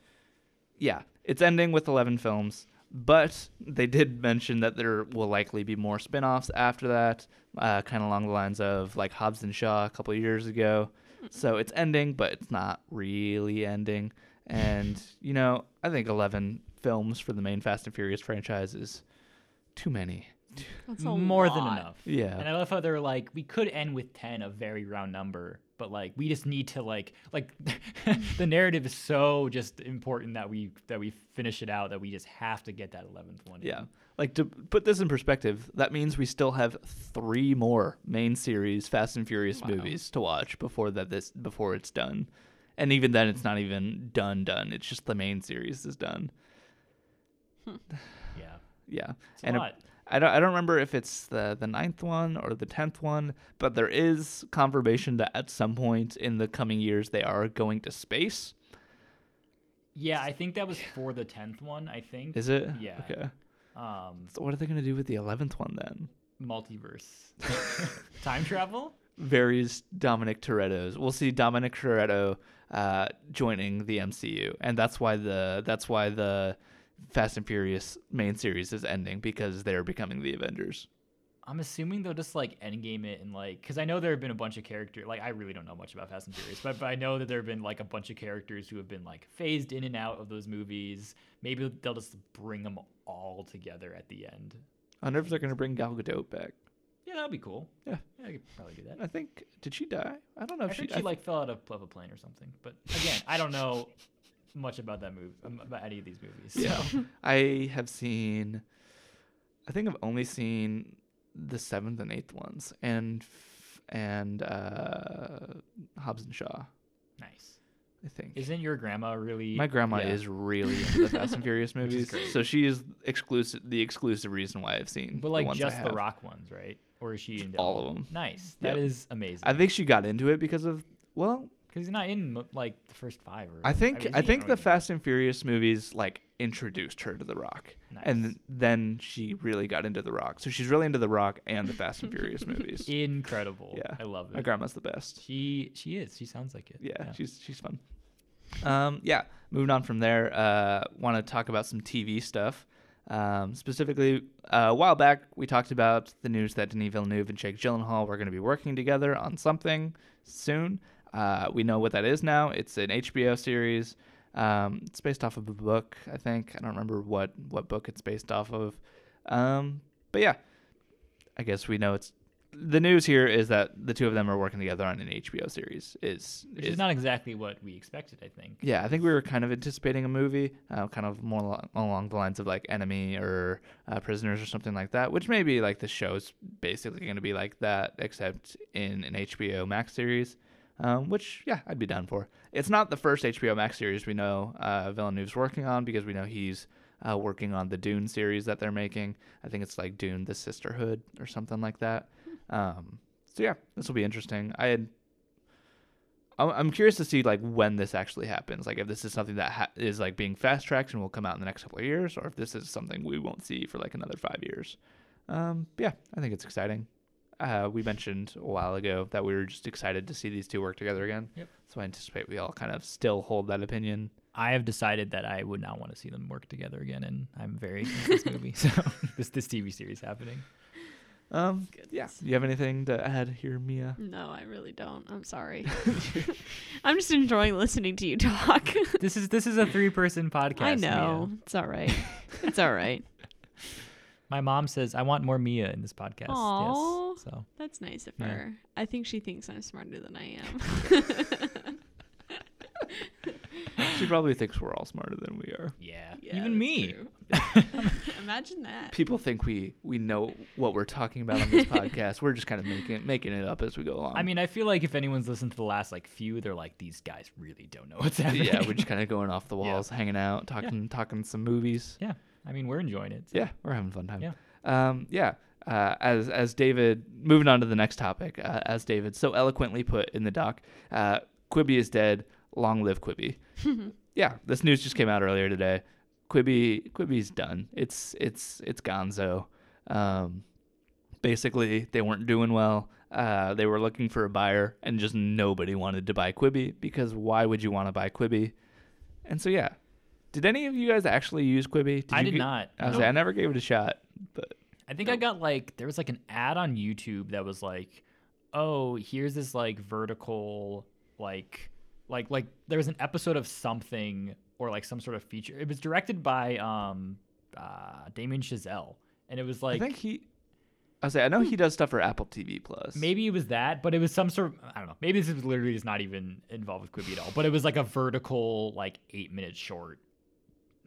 yeah, it's ending with 11 films. But they did mention that there will likely be more spin offs after that, uh, kind of along the lines of like Hobbs and Shaw a couple of years ago. So it's ending, but it's not really ending. And, you know, I think 11 films for the main Fast and Furious franchise is too many. That's a More than enough. Yeah. And I love how they're like, we could end with ten, a very round number, but like we just need to like like the narrative is so just important that we that we finish it out that we just have to get that eleventh one. in. Yeah. Like to put this in perspective, that means we still have three more main series Fast and Furious Wow. movies to watch before that this before it's done. And even then it's not even done done. It's just the main series is done. Yeah. Yeah. It's a and lot. I don't I don't remember if it's the the ninth one or the tenth one, but there is confirmation that at some point in the coming years they are going to space. Yeah, I think that was for the tenth one. I think. Is it? Yeah. Okay. Um, So what are they gonna do with the eleventh one then? multiverse, time travel. various Dominic Toretto's. We'll see Dominic Toretto uh, joining the MCU, and that's why the that's why the Fast and Furious main series is ending because they're becoming the Avengers. I'm assuming they'll just like endgame it and like, because I know there have been a bunch of characters. Like, I really don't know much about Fast and Furious, but, but I know that there have been like a bunch of characters who have been like phased in and out of those movies. Maybe they'll just bring them all together at the end. I wonder if they're gonna bring Gal Gadot back. Yeah, that'd be cool. Yeah. I could probably do that. I think did she die? I don't know I if think she. she I- like fell out of, of a plane or something. But again, I don't know much about that movie, um, about any of these movies. So. yeah, I have seen. I think I've only seen the seventh and eighth ones, and f- and uh, Hobbs and Shaw. nice. I think. Isn't your grandma really? My grandma yeah. is really into the Fast and Furious is movies, great. so she is exclusive. The exclusive reason why I've seen, But the like ones I just the have. Rock ones, right? Or is she into all of them. Nice. That Yep. is amazing. I think she got into it because of well, Because he's not in like the first five. Or I think mean, I think the know. Fast and Furious movies like introduced her to the Rock, and then she really got into the Rock. So she's really into the Rock and the Fast and Furious movies. Incredible. Yeah. I love it. My grandma's the best. She she is. She sounds like it. Yeah, she's she's fun. Um, yeah, moving on from there, uh, want to talk about some TV stuff. Um, specifically, uh, a while back, we talked about the news that Denis Villeneuve and Jake Gyllenhaal were going to be working together on something soon. Uh, we know what that is now. It's an HBO series. Um, it's based off of a book, I think. I don't remember what what book it's based off of. Um, but yeah, I guess we know it's the news here is that the two of them are working together on an HBO series. Is Which is, is not exactly what we expected. I think. yeah, I think we were kind of anticipating a movie, uh, kind of more lo- along the lines of like Enemy or uh, Prisoners or something like that, which maybe like the show's basically going to be like that, except in an HBO Max series, um, which, yeah, I'd be down for. It's not the first HBO Max series we know uh, Villeneuve's working on because we know he's uh, working on the Dune series that they're making. I think it's like Dune the Sisterhood or something like that. Um, so, yeah, this will be interesting. I had I'm, curious to see like when this actually happens. Like if this is something that ha- is like being fast tracked and will come out in the next couple of years, or if this is something we won't see for like another five years. Um, yeah, I think it's exciting. Uh, we mentioned a while ago that we were just excited to see these two work together again. Yep. So I anticipate we all kind of still hold that opinion. I have decided that I would not want to see them work together again, and I'm very this movie. So this this TV series happening. Um, yeah. You have anything to add here, Mia? No, I really don't. I'm sorry. I'm just enjoying listening to you talk. This is this is a three person podcast. I Mia. know. It's all right. It's all right. My mom says I want more Mia in this podcast. Aw. Yes. So That's nice of Yeah. her. I think she thinks I'm smarter than I am. She probably thinks we're all smarter than we are. yeah, Yeah, even me. Imagine that. People think we we know what we're talking about on this podcast. We're just kind of making making it up as we go along. I mean, I feel like if anyone's listened to the last like few, they're like, these guys really don't know what's happening. yeah, we're just kind of going off the Yeah. walls, hanging out, talking talking some movies. yeah. I mean, we're enjoying it. so- Yeah, we're having a fun time. Yeah. Um, yeah. Uh, as as David, moving on to the next topic, uh, as David so eloquently put in the doc, uh, Quibi is dead. Long live Quibi. yeah, this news just came out earlier today. Quibi Quibi's done. It's it's it's Gonzo. Um, basically, they weren't doing well. Uh, they were looking for a buyer, and just nobody wanted to buy Quibi because why would you want to buy Quibi? And so yeah, did any of you guys actually use Quibi? I you did get- not. I, was No. like, I never gave it a shot, but I think I got like there was like an ad on YouTube that was like, "Oh, here's this like vertical like like like there was an episode of something or like some sort of feature. It was directed by um uh Damien Chazelle and it was like I think he. I say I know he does stuff for Apple TV Plus. Maybe it was that, but it was some sort of I don't know. Maybe this was literally just not even involved with Quibi at all. But it was like a vertical, like eight minute short,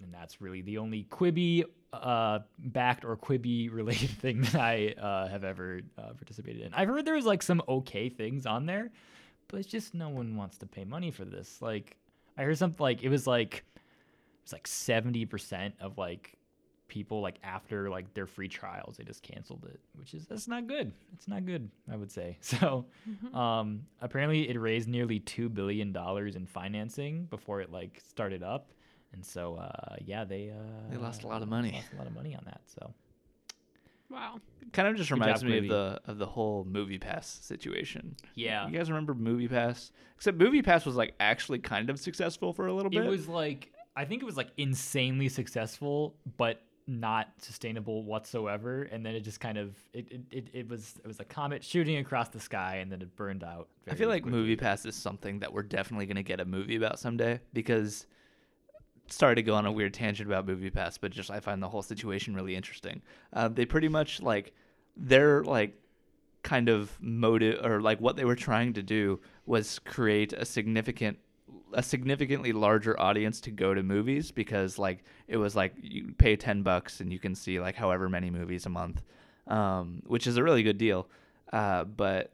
and that's really the only Quibi uh, backed or Quibi related thing that I uh, have ever uh, participated in. I've heard there was like some okay things on there, but it's just no one wants to pay money for this. Like I heard something like it was like it was like seventy percent of like people like after like their free trials they just canceled it which is that's not good. It's not good i would say. So um apparently it raised nearly two billion dollars in financing before it like started up. And so uh yeah they uh They lost a lot of money. lost a lot of money on that so Wow. kind of just reminds job, me of the of the whole Movie Pass situation. yeah You guys remember Movie Pass? Except Movie Pass was like actually kind of successful for a little bit. it was like i think it was like insanely successful but not sustainable whatsoever and then it just kind of it, it, it, it was it was a comet shooting across the sky and then it burned out I feel like quickly. Movie Pass is something that we're definitely going to get a movie about someday because sorry to go on a weird tangent about Movie Pass, but just I find the whole situation really interesting. Uh, they pretty much like their like kind of motive or like what they were trying to do was create a significant a significantly larger audience to go to movies because like it was like you pay 10 bucks and you can see like however many movies a month um, which is a really good deal uh, but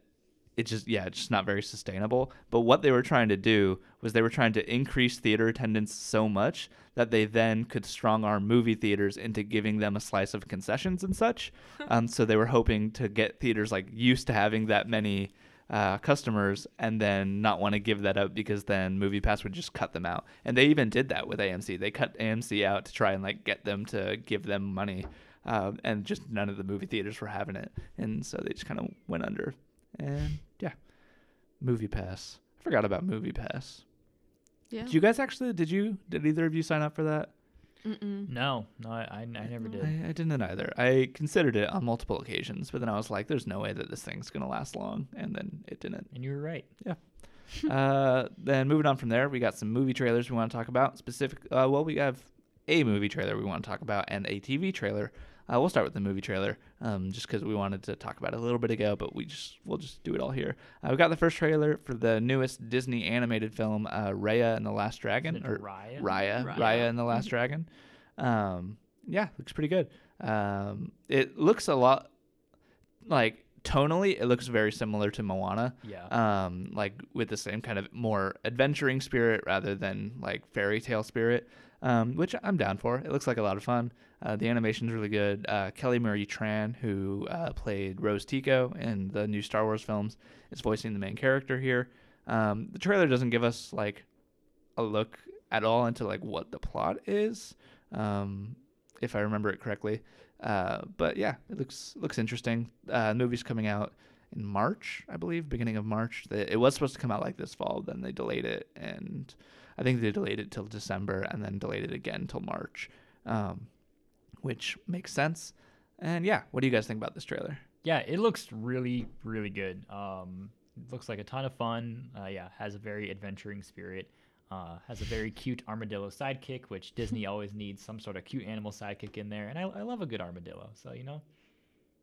it just yeah it's just not very sustainable. But what they were trying to do was they were trying to increase theater attendance so much that they then could strong arm movie theaters into giving them a slice of concessions and such. Um, so they were hoping to get theaters like used to having that many uh, customers and then not want to give that up because then movie pass would just cut them out. And they even did that with amc they cut amc out to try and like get them to give them money uh, and just none of the movie theaters were having it. And so they just kind of went under and yeah, Movie Pass. I forgot about Movie Pass. Yeah. Did you guys actually? Did you? Did either of you sign up for that? Mm-mm. No, no, I, I, I never did. I, I didn't either. I considered it on multiple occasions, but then I was like, "There's no way that this thing's gonna last long," and then it didn't. And you were right. Yeah. uh, then moving on from there, we got some movie trailers we want to talk about. Specific. Uh, well, we have a movie trailer we want to talk about and a TV trailer. Uh, we'll start with the movie trailer, um, just because we wanted to talk about it a little bit ago, but we just we'll just do it all here. Uh, we got the first trailer for the newest Disney animated film, uh, Raya and the Last Dragon, or Raya? Raya, Raya. Raya and the Last Dragon. Um, yeah, looks pretty good. Um, it looks a lot like tonally, it looks very similar to Moana Yeah. um, like with the same kind of more adventuring spirit rather than like fairy tale spirit, um, which I'm down for. It looks like a lot of fun. Uh, the animation's really good. Uh, Kelly Marie Tran, who uh, played Rose Tico in the new Star Wars films, is voicing the main character here. Um, the trailer doesn't give us like a look at all into like what the plot is, um, if I remember it correctly. Uh, but yeah, it looks looks interesting. Uh, the movie's coming out in March, I believe, beginning of March. It was supposed to come out like this fall, then they delayed it, and I think they delayed it till December, and then delayed it again till March, um, which makes sense. And yeah, what do you guys think about this trailer? Yeah, it looks really, really good. Um, it looks like a ton of fun. Uh, yeah, has a very adventuring spirit. Uh, has a very cute armadillo sidekick, which Disney always needs some sort of cute animal sidekick in there, and I, I love a good armadillo. So you know,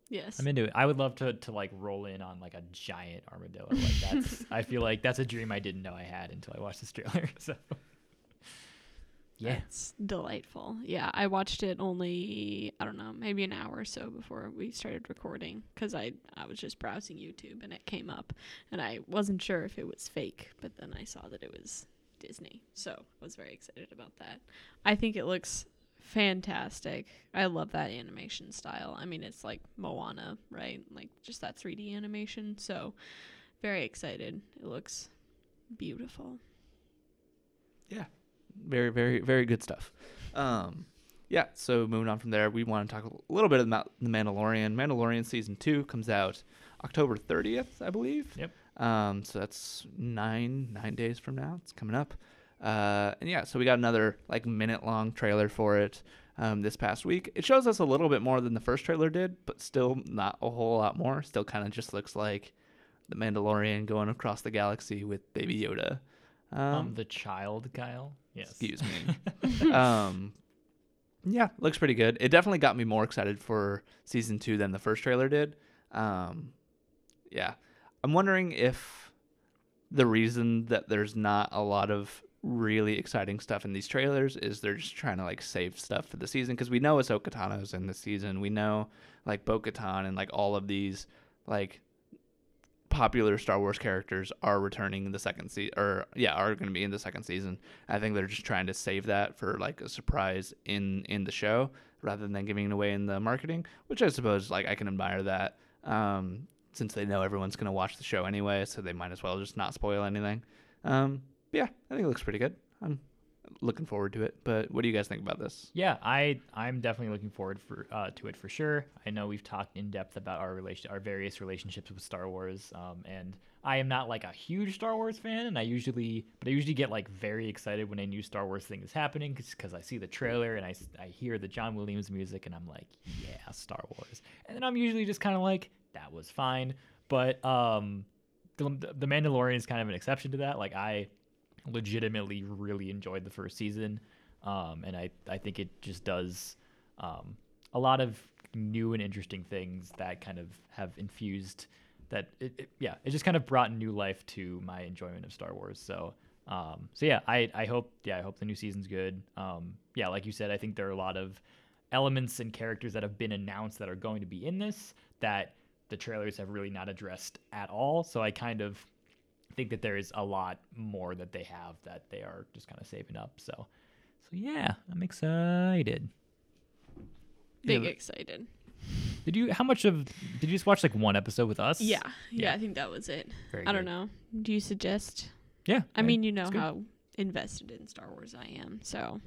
Yes. I'm into it. I would love to to like roll in on like a giant armadillo. Like that's I feel like that's a dream I didn't know I had until I watched this trailer. So yeah, It's delightful. Yeah, I watched it only I don't know, maybe an hour or so before we started recording cuz I I was just browsing YouTube and it came up and I wasn't sure if it was fake, but then I saw that it was Disney. So, I was very excited about that. I think it looks fantastic. I love that animation style. I mean, it's like Moana, right? Like just that 3D animation. So, very excited. It looks beautiful. Yeah, very, very, very good stuff. Um, yeah, so moving on from there, we want to talk a little bit about The Mandalorian. Mandalorian season two comes out October 30th, I believe. Yep. Um, so that's nine nine days from now. It's coming up. Uh, and yeah, so we got another like minute long trailer for it um, this past week. It shows us a little bit more than the first trailer did, but still not a whole lot more. Still kind of just looks like the Mandalorian going across the galaxy with Baby Yoda. Um, um, the child Kyle. Yes. Excuse me. um, yeah, looks pretty good. It definitely got me more excited for season two than the first trailer did. Um, yeah, I'm wondering if the reason that there's not a lot of really exciting stuff in these trailers is they're just trying to like save stuff for the season because we know Ahsoka Tano's in the season. We know like Bo-Katan and like all of these like popular Star Wars characters are returning in the second season, or yeah, are going to be in the second season. I think they're just trying to save that for like a surprise in in the show rather than giving it away in the marketing, which I suppose like I can admire that. Um, since they know everyone's going to watch the show anyway, so they might as well just not spoil anything. Um, yeah, I think it looks pretty good. I'm looking forward to it. But what do you guys think about this? Yeah, I I'm definitely looking forward for uh, to it for sure. I know we've talked in depth about our relation our various relationships with Star Wars, um, and I am not like a huge Star Wars fan, and I usually but I usually get like very excited when a new Star Wars thing is happening because I see the trailer and I I hear the John Williams music and I'm like yeah Star Wars, and then I'm usually just kind of like that was fine, but um the, the Mandalorian is kind of an exception to that. Like I legitimately really enjoyed the first season, um, and I I think it just does um, a lot of new and interesting things that kind of have infused that it, it, yeah it just kind of brought new life to my enjoyment of Star Wars. So um, so yeah I I hope yeah I hope the new season's good. Um, yeah, like you said, I think there are a lot of elements and characters that have been announced that are going to be in this that the trailers have really not addressed at all. So I kind of think that there is a lot more that they have that they are just kind of saving up. So, so yeah, I'm excited. Big Yeah, excited. Did you? How much of? Did you just watch like one episode with us? Yeah, yeah, Yeah. I think that was it. Very I don't know. Do you suggest? Yeah. I mean, you know how invested in Star Wars I am, so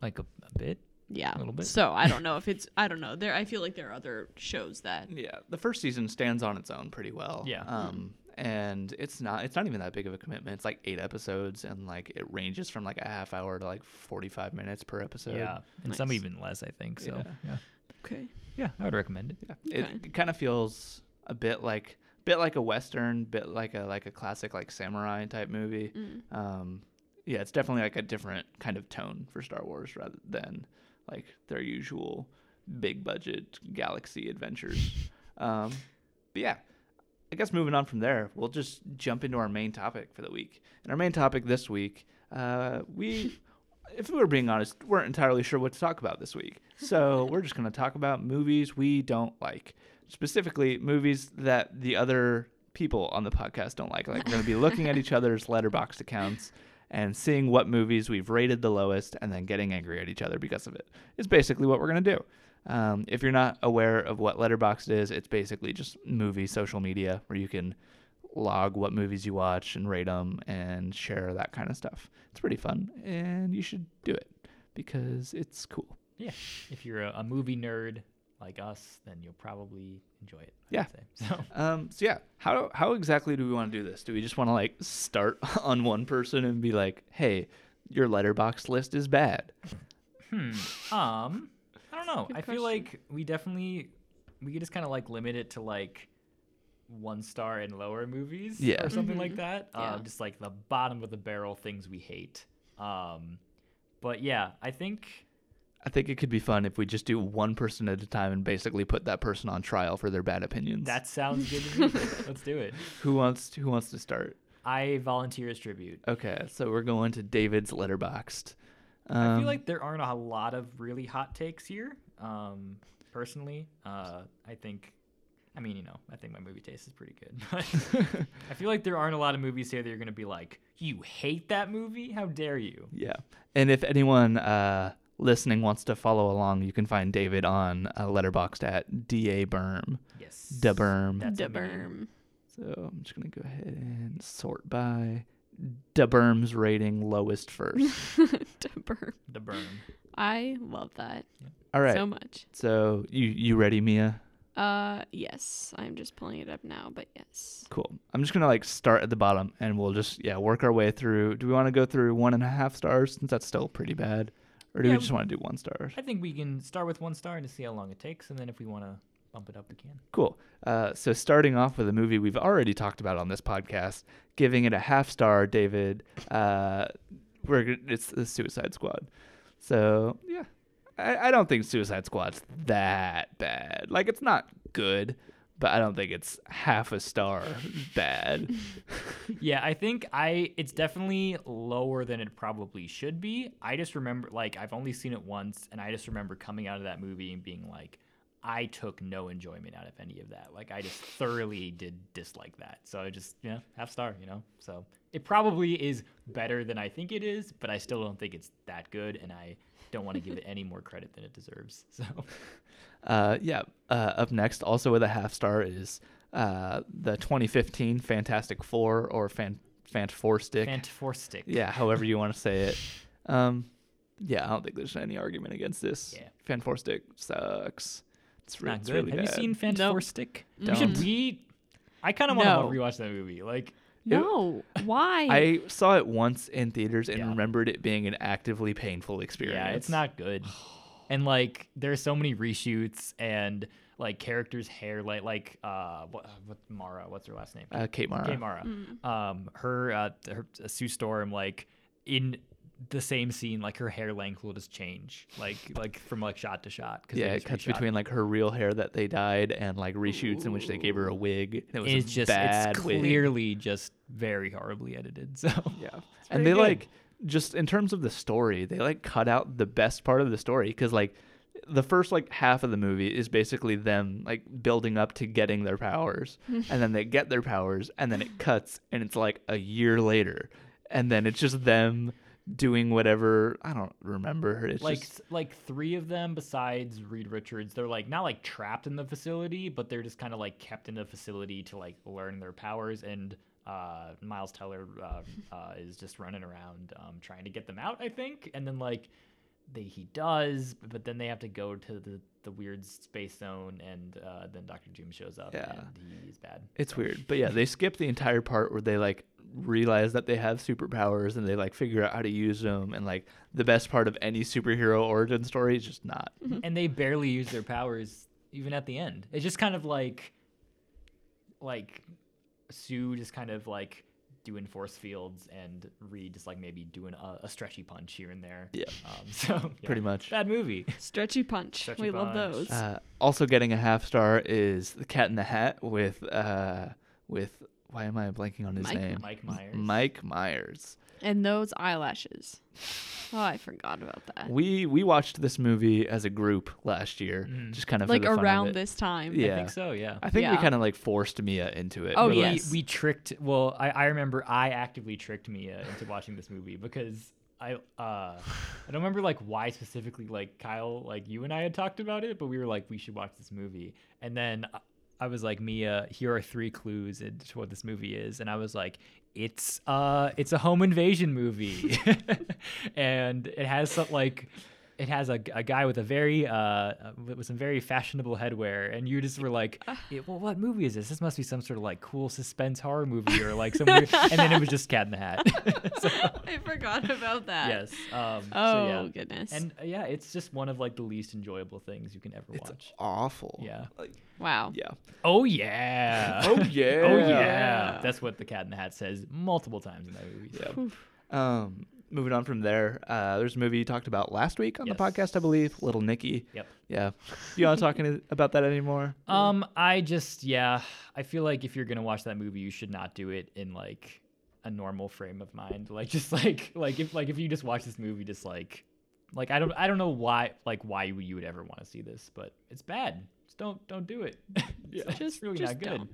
like a, a bit. yeah. A little bit. So I don't know if it's. I don't know. There, I feel like there are other shows that. Yeah, the first season stands on its own pretty well. Yeah. Um, and it's not it's not even that big of a commitment. It's like eight episodes, and like it ranges from like a half hour to like forty five minutes per episode. yeah, and some even less, I think. So Yeah. yeah, Okay. yeah, I would recommend it. Yeah. Okay. It, it kind of feels a bit like bit like a western, bit like a like a classic like samurai type movie. Mm. Um, yeah, it's definitely like a different kind of tone for Star Wars rather than like their usual big budget galaxy adventures. um, but yeah, I guess moving on from there, we'll just jump into our main topic for the week. And our main topic this week, uh, we, if we were being honest, weren't entirely sure what to talk about this week. So we're just going to talk about movies we don't like, specifically movies that the other people on the podcast don't like. Like we're going to be looking at each other's letterboxd accounts and seeing what movies we've rated the lowest and then getting angry at each other because of it. Is basically what we're going to do. Um, if you're not aware of what Letterboxd is, it's basically just movie social media where you can log what movies you watch and rate them and share that kind of stuff. It's pretty fun, and you should do it because it's cool. Yeah. If you're a, a movie nerd like us, then you'll probably enjoy it. I Yeah. say. So Um, so yeah, how how exactly do we want to do this? Do we just want to like start on one person and be like, "Hey, your Letterboxd list is bad"? Hmm. Um, know. Good I feel like we definitely we could just kind of like limit it to like one star and lower movies, Yeah. or something Mhm. like that. Yeah. Um, just like the bottom of the barrel things we hate. Um, but yeah, I think I think it could be fun if we just do one person at a time and basically put that person on trial for their bad opinions. that sounds good to me. Let's do it. who wants to, who wants to start? I volunteer as tribute. Okay, so we're going to David's Letterboxd. I Um, feel like there aren't a lot of really hot takes here. Um, personally, uh, I think, I mean, you know, I think my movie taste is pretty good, I feel like there aren't a lot of movies here that you're gonna be like, you hate that movie? How dare you? Yeah. And if anyone uh, listening wants to follow along, you can find David on uh, Letterboxd at DA Berm. Yes. Da Berm. Da berm. So I'm just going to go ahead and sort by Da Berm's rating lowest first. Da berm. The berm. I love that All right. so much. So, you, you ready, Mia? Uh, yes, I'm just pulling it up now, but yes. Cool. I'm just going to like start at the bottom and we'll just, yeah, work our way through. Do we want to go through one and a half stars since that's still pretty bad? Or do Yeah, we just want to do one star? I think we can start with one star and to see how long it takes, and then if we want to bump it up, can. Cool. Uh, so starting off with a movie we've already talked about on this podcast, giving it a half star, David. Uh, we're it's the Suicide Squad. So yeah, I, I don't think Suicide Squad's that bad. Like it's not good, but I don't think it's half a star bad. yeah, I think I it's definitely lower than it probably should be. I just remember like I've only seen it once and I just remember coming out of that movie and being like I took no enjoyment out of any of that. Like I just thoroughly did dislike that. So I just, you know, half star, you know. So it probably is better than I think it is, but I still don't think it's that good and I don't want to give it any more credit than it deserves. So Uh, yeah. Uh, up next, also with a half star, is uh, the 2015 Fantastic Four or Fan Fant Four Stick. Fantastic. yeah, however you want to say it. Um, yeah, I don't think there's any argument against this. Yeah. Fan Four Stick sucks. It's, re- Not it's good. really Have bad. you seen Fantastic Nope. Four Stick? Don't. We should we I kind of want to No. rewatch that movie. Like No, why? I saw it once in theaters and Yeah. remembered it being an actively painful experience. Yeah, it's not good. And like there's so many reshoots and like characters' hair like like uh what what Mara, what's her last name? Uh, Kate Mara. Kate Mara. Um her uh her uh, Sue Storm like in the same scene like her hair length will just change like like from like shot to shot 'cause they Yeah, it just cuts reshot. between like her real hair that they dyed and like reshoots in which they gave her a wig. And it was it's a just bad it's wig. clearly just very horribly edited. So Yeah. And they good. like just in terms of the story, they like cut out the best part of the story because like the first like half of the movie is basically them like building up to getting their powers and then they get their powers and then it cuts and it's like a year later and then it's just them doing whatever I don't remember. It's like just like three of them besides Reed Richards, they're like not like trapped in the facility, but they're just kind of like kept in the facility to like learn their powers. And uh, Miles Teller uh, uh, is just running around um, trying to get them out, I think. And then like they he does, but then they have to go to the the weird space zone, and uh, then Doctor Doom shows up, Yeah. and he's bad. It's weird. But yeah, they skip the entire part where they like realize that they have superpowers and they like figure out how to use them and like the best part of any superhero origin story is just not. and they barely use their powers even at the end. It's just kind of like like Sue just kind of like doing force fields and Reed just like maybe doing a, a stretchy punch here and there. Yeah. Um, so yeah. Pretty much. bad movie. Stretchy punch. Stretchy we love those. Uh, also getting a half star is the Cat in the Hat with uh with why am I blanking on his Mike name? Mike Myers. Mike Myers. And those eyelashes. Oh, I forgot about that. We we watched this movie as a group last year, Mm. just kind of for Like the fun of around it. this time. Yeah. I think so. Yeah. I think we kind of like forced Mia into it. Oh, We're we, like, yes. we tricked. Well, I, I remember I actively tricked Mia into watching this movie because I uh I don't remember like why specifically like Kyle like you and I had talked about it, but we were like we should watch this movie, and then uh, I was like, Mia, here are three clues into what this movie is, and I was like, it's uh, it's a home invasion movie, and it has some like. It has a, a guy with a very uh with some very fashionable headwear, and you just were like, "Yeah, "Well, what movie is this? This must be some sort of like cool suspense horror movie or like some." weird... and then it was just Cat in the Hat. so, I forgot about that. yes. Um, Oh so yeah. goodness. And uh, yeah, it's just one of like the least enjoyable things you can ever It's watch. awful. Yeah. Like, wow. yeah. Oh yeah. Oh yeah. oh yeah. That's what the Cat in the Hat says multiple times in that movie. So. Yeah. Um, moving on from there, uh, there's a movie you talked about last week on Yes. the podcast, I believe, Little Nicky. Yep. Yeah. You want to talk any, about that anymore? Um, I just yeah, I feel like if you're gonna watch that movie, you should not do it in like a normal frame of mind. Like just like like if like if you just watch this movie, just like like I don't I don't know why like why you, you would ever want to see this, but it's bad. Just don't don't do it. yeah, it's Just- really just not good. don't.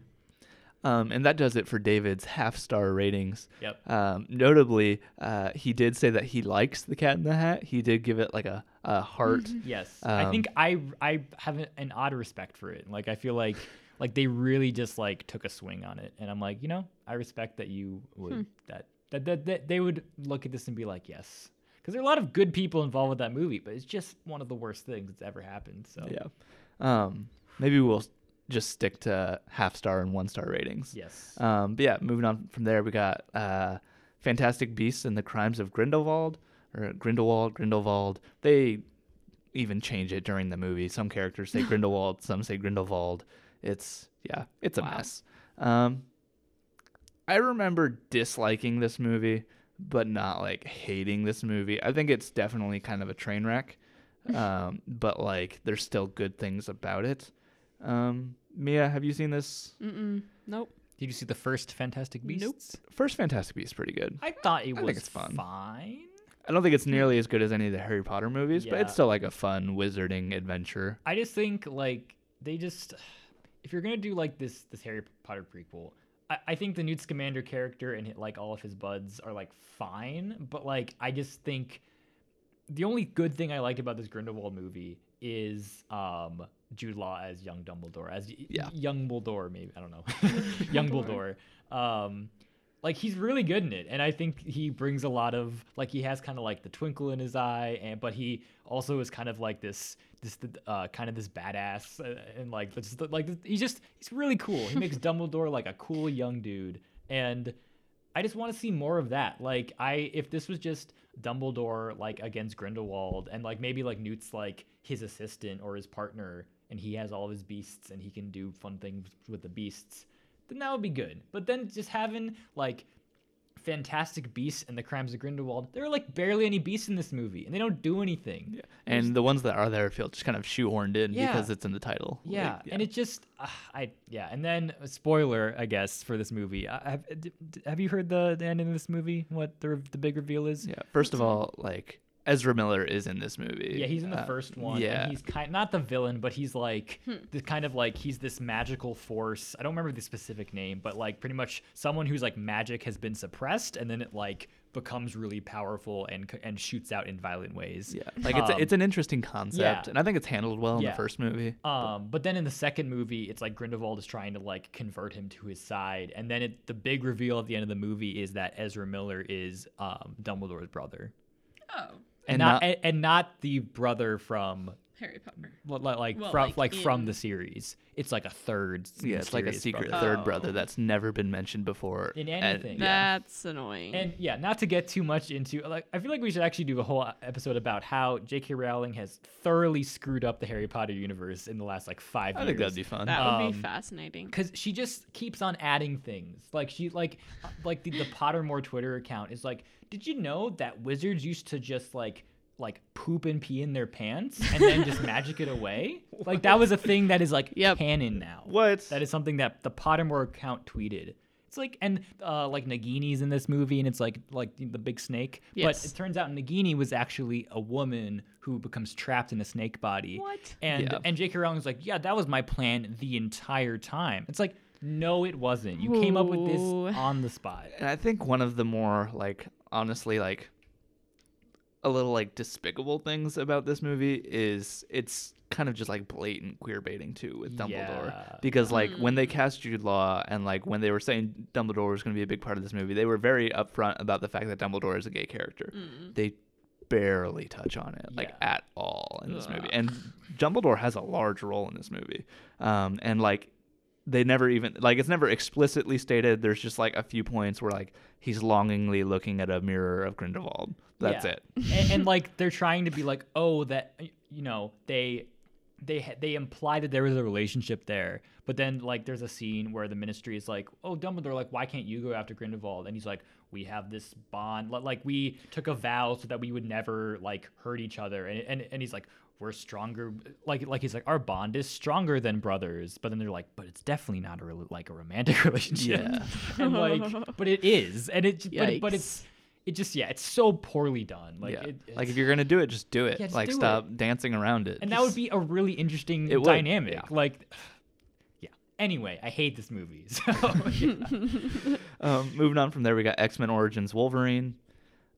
Um, and that does it for David's half star ratings. Yep. Um, notably, uh, he did say that he likes the Cat in the Hat. He did give it like a, a heart. Yes, I Um, think I I have an- an odd respect for it. Like I feel like like they really just like took a swing on it, and I'm like, you know, I respect that you would that, that that that they would look at this and be like, yes, because there are a lot of good people involved with that movie, but it's just one of the worst things that's ever happened. So Yeah. Um, maybe we'll s- just stick to half star and one star ratings. yes, Um, but yeah, moving on from there, we got uh, Fantastic Beasts and the Crimes of Grindelwald, or Grindelwald, Grindelwald. They even change it during the movie. Some characters say Grindelwald, some say Grindelwald. It's yeah, it's a Wow. mess. Um, I remember disliking this movie, but not like hating this movie. I think it's definitely kind of a train wreck, um, but like there's still good things about it. Um, Mia, have you seen this? Mm-mm. Nope. did you see the first Fantastic Beasts? Nope. Beasts? First Fantastic Beasts is pretty good. I thought it I was think it's fun. fine. I don't think it's nearly as good as any of the Harry Potter movies, but Yeah. it's still like a fun wizarding adventure. I just think like they just if you're gonna do like this this Harry Potter prequel, I, I think the Newt Scamander character and like all of his buds are like fine, but like I just think the only good thing I liked about this Grindelwald movie is um Jude Law as young Dumbledore, as Yeah. young Dumbledore maybe I don't know, young Dumbledore. Um, like he's really good in it and i think he brings a lot of like he has kind of like the twinkle in his eye and but he also is kind of like this this uh kind of this badass uh, and like this like he's just he's really cool he makes dumbledore like a cool young dude and i just want to see more of that like i if this was just dumbledore like against grindelwald and like maybe like newt's like his assistant or his partner and he has all of his beasts and he can do fun things with the beasts then that would be good. But then just having like Fantastic Beasts and the Crimes of Grindelwald, there are like barely any beasts in this movie, and they don't do anything. Yeah. And the ones that are there feel just kind of shoehorned in Yeah. because it's in the title. Like, Yeah, and it just, uh, I yeah, and then a spoiler, I guess, for this movie. I, have, have you heard the, the ending of this movie? What the the big reveal is? yeah. First of all, like Ezra Miller is in this movie. Yeah, he's in the Uh, first one. Yeah, And he's kind not the villain, but he's like the kind of like he's this magical force. I don't remember the specific name, but like pretty much someone who's like magic has been suppressed and then it like becomes really powerful and and shoots out in violent ways. yeah. Like it's Um, it's an interesting concept, yeah. and I think it's handled well in Yeah. the first movie. Um, but then in the second movie, it's like Grindelwald is trying to like convert him to his side, and then it, the big reveal at the end of the movie is that Ezra Miller is um, Dumbledore's brother, Oh, and, not, not- and, and not the brother from Harry Potter. Well, li- like Well, from like like, from in- the series. It's like a third. yeah, it's like a secret brother. third Oh. brother that's never been mentioned before. In and- anything. yeah. That's annoying. And yeah, not to get too much into like I feel like we should actually do a whole episode about how J.K. Rowling has thoroughly screwed up the Harry Potter universe in the last like five I years. think that'd be fun. that would um, be fascinating. because she just keeps on adding things. Like she like uh, like the, the Pottermore Twitter account is like, did you know that wizards used to just like like poop and pee in their pants and then just magic it away? Like that was a thing that is like Yep. canon now. What? That is something that the Pottermore account tweeted. It's like and uh, like Nagini's in this movie, and it's like like the big snake. Yes. But it turns out Nagini was actually a woman who becomes trapped in a snake body. What? And Yeah. and J.K. Rowling's like, yeah, that was my plan the entire time. It's like, no, it wasn't. You came up with this on the spot. And I think one of the more like honestly like a little like despicable things about this movie is it's kind of just like blatant queer baiting too with Dumbledore Yeah. because like when they cast Jude Law and like when they were saying Dumbledore was going to be a big part of this movie, they were very upfront about the fact that Dumbledore is a gay character. They barely touch on it like Yeah. at all in this movie, and Dumbledore has a large role in this movie, um, and like they never even like it's never explicitly stated. There's just like a few points where like he's longingly looking at a mirror of Grindelwald. That's Yeah. it. and, and like they're trying to be like, oh, that you know they they they imply that there was a relationship there, but then like there's a scene where the Ministry is like, oh, Dumbledore, like why can't you go after Grindelwald? And he's like, we have this bond, like we took a vow so that we would never like hurt each other, and and, and he's like. We're stronger, like like he's like our bond is stronger than brothers. But then they're like, but it's definitely not a like a romantic relationship. Yeah. and like, but it is, and it but, but it's it just yeah, it's so poorly done. Like yeah. it, like if you're gonna do it, just do it. Yeah, just like do stop it. dancing around it. and that would be a really interesting dynamic. yeah. Like, yeah. Anyway, I hate this movie. So yeah. Um, moving on from there, we got X Men Origins Wolverine.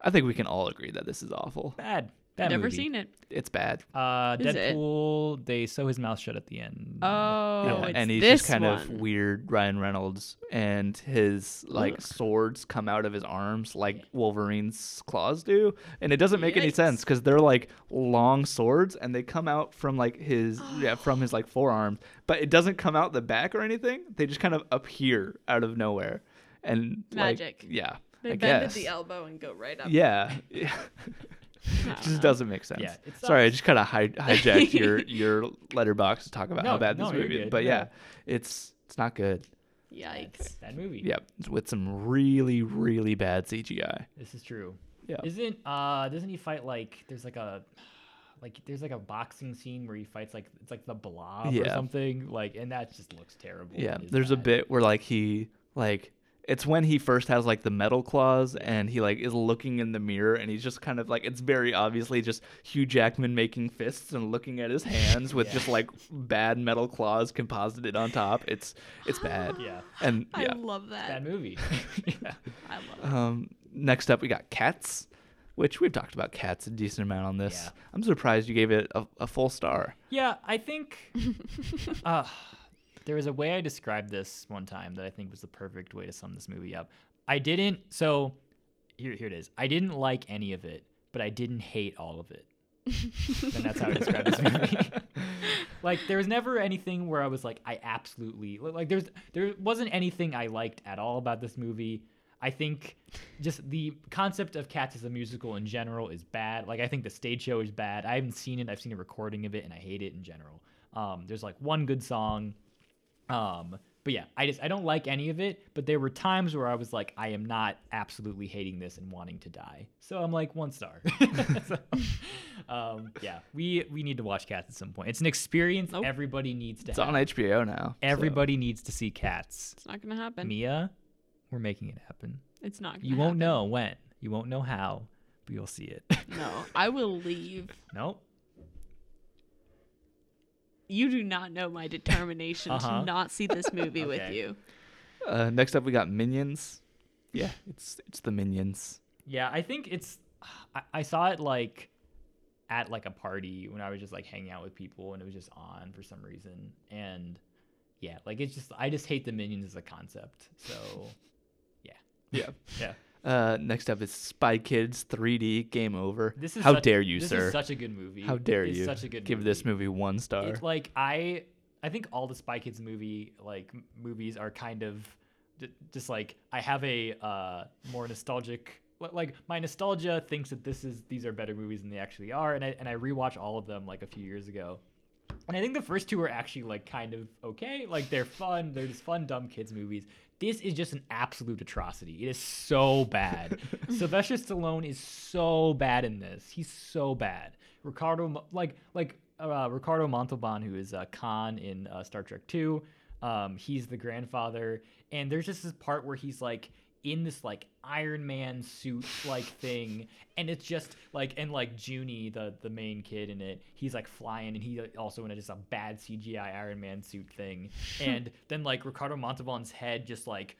I think we can all agree that this is awful. bad, bad Never movie. seen it. It's bad. Uh, Is it? Deadpool. They sew his mouth shut at the end. Oh, Yeah, it's and he's this just kind one. of weird Ryan Reynolds, and his like Ugh. swords come out of his arms like Wolverine's claws do, and it doesn't make any Yikes. sense because they're like long swords and they come out from like his yeah from his like forearms, but it doesn't come out the back or anything. They just kind of appear out of nowhere, and like, Magic. yeah, They I bend guess. at the elbow and go right up. Yeah. yeah. It just doesn't make sense. Yeah, Sorry, I just kind of hi- hijacked your your Letterboxd to talk about how bad this no, movie is. But yeah. yeah, it's it's not good. Yikes. Bad movie. Yep. it's with some really really bad CGI. This is true. Yeah. Isn't uh doesn't he fight like there's like a like there's like a boxing scene where he fights like it's like the blob or something like and that just looks terrible. Yeah, and is there's a bit where like he like it's when he first has like the metal claws and he like is looking in the mirror and he's just kind of like it's very obviously just Hugh Jackman making fists and looking at his hands with Yeah. just like bad metal claws composited on top. It's it's bad. Yeah. And I love that. Bad movie. yeah. I love it. Um, next up, we got Cats, which we've talked about Cats a decent amount on this. Yeah. I'm surprised you gave it a, a full star. Yeah, I think uh, there was a way I described this one time that I think was the perfect way to sum this movie up. I didn't. So here, here it is. I didn't like any of it, but I didn't hate all of it. and that's how I describe this movie. like there was never anything where I was like, I absolutely like. There's there wasn't anything I liked at all about this movie. I think just the concept of Cats as a musical in general is bad. Like I think the stage show is bad. I haven't seen it. I've seen a recording of it, and I hate it in general. Um, there's like one good song, um, but yeah, I just I don't like any of it. But there were times where I was like, I am not absolutely hating this and wanting to die. So I'm like one star. so, um, yeah, we we need to watch Cats at some point. It's an experience Nope. everybody needs to It's have. on HBO now. so- Everybody needs to see Cats. It's not gonna happen. Mia, we're making it happen. It's not. Gonna You won't know when. You won't know how, but you'll see it. No, I will leave. nope. You do not know my determination Uh-huh. to not see this movie with you. Uh, next up, we got Minions. Yeah, it's it's the Minions. Yeah, I think it's. I, I saw it like at like a party when I was just like hanging out with people and it was just on for some reason. And yeah, like it's just I just hate the minions as a concept. So yeah, Yeah. yeah. Uh, next up is Spy Kids 3D Game Over. This is how such- dare you, this sir? This is such a good movie. how dare It's you? Such a good give this movie one star. It's like I I think all the Spy Kids movie like movies are kind of j- just like I have a uh, more nostalgic like my nostalgia thinks that this is these are better movies than they actually are and I and I rewatch all of them like a few years ago. And I think the first two are actually like kind of okay. Like they're fun. They're just fun dumb kids movies. This is just an absolute atrocity. It is so bad. Sylvester Stallone is so bad in this. He's so bad. Ricardo like like uh, Ricardo Montalban, who is uh, Khan in uh, Star Trek Two. Um, he's the grandfather, and there's just this part where he's like in this like Iron Man suit like thing, and it's just like and like Junie, the the main kid in it, he's like flying, and he also in a, just a bad CGI Iron Man suit thing, and then like Ricardo Montalban's head just like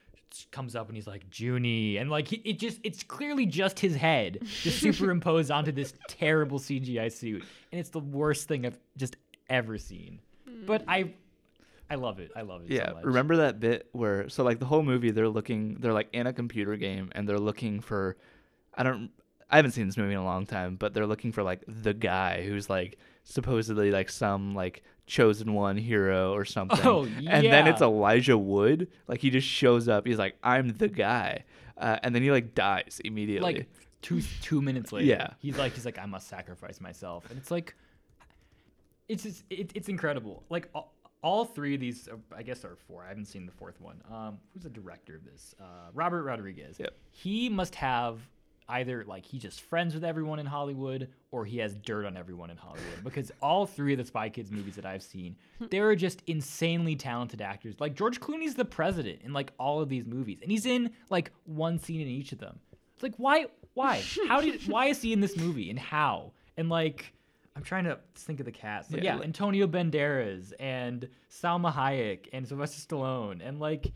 comes up and he's like Junie, and like he, it just it's clearly just his head just superimposed onto this terrible CGI suit, and it's the worst thing I've just ever seen. But I, I love it. I love it. Yeah, so much. remember that bit where so like the whole movie they're looking they're like in a computer game and they're looking for I don't I haven't seen this movie in a long time, but they're looking for like the guy who's like supposedly like some like chosen one hero or something. Oh, yeah. And then it's. Elijah Wood. Like he just shows up. He's like, I'm the guy. Uh, and then he like dies immediately. like two two minutes later. Yeah. he's like he's like I must sacrifice myself, and it's like it's just, it, it's incredible. Like all, all three of these, uh, I guess there are four. I haven't seen the fourth one. Um, who's the director of this? Uh, Robert Rodriguez. Yep. He must have either like he's just friends with everyone in Hollywood or he has dirt on everyone in Hollywood because all three of the Spy Kids movies that I've seen, there are just insanely talented actors. Like George Clooney's the president in like all of these movies, and he's in like one scene in each of them. It's like why why how did why is he in this movie and how and like I'm trying to think of the cast. Like, Yeah, yeah, like- Antonio Banderas and Salma Hayek and Sylvester Stallone and like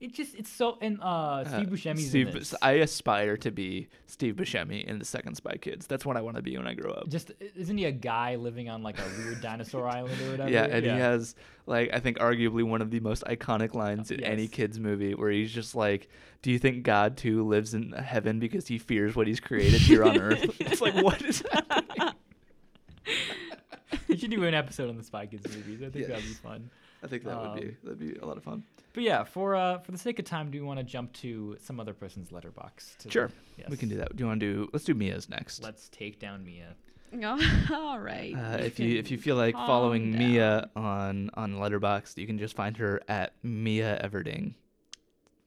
it just it's so and uh Steve Buscemi's Steve, in this. I aspire to be Steve Buscemi in the second Spy Kids. That's what I want to be when I grow up. just isn't he a guy living on like a weird dinosaur island or whatever? Yeah, and he has like I think arguably one of the most iconic lines in any kids movie where he's just like, "Do you think God too lives in heaven because he fears what he's created here on earth?" it's like what is happening? we should do an episode on the Spy Kids movies. I think that'd be fun. I think that would be Um, that'd be a lot of fun. But yeah, for uh for the sake of time, do we want to jump to some other person's Letterboxd? To Sure, Yes. we can do that. Do you want to do? Let's do Mia's next. Let's take down Mia. All right. Uh, if you if you feel like following down. Mia on on Letterboxd, you can just find her at Mia Everding.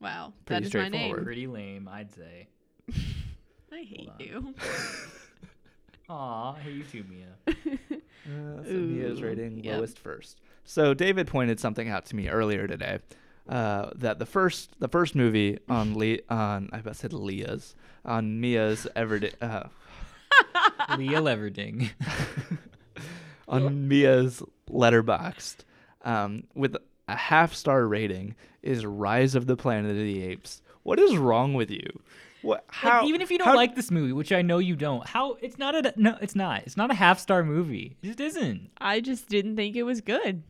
Wow, Pretty that is my name. Pretty lame, I'd say. I hate you. Aw, hey you too, Mia. Uh, so Mia's rating yep. lowest first. So David pointed something out to me earlier today. Uh, that the first the first movie on Le- on I about said Leah's on Mia's Everding uh, Leah Leverding. on Mia's Letterboxd um, with a half star rating is Rise of the Planet of the Apes. What is wrong with you? What? How? like, even if you don't how- like this movie, which I know you don't, how it's not a no, it's not. It's not a half star movie. It just isn't. I just didn't think it was good.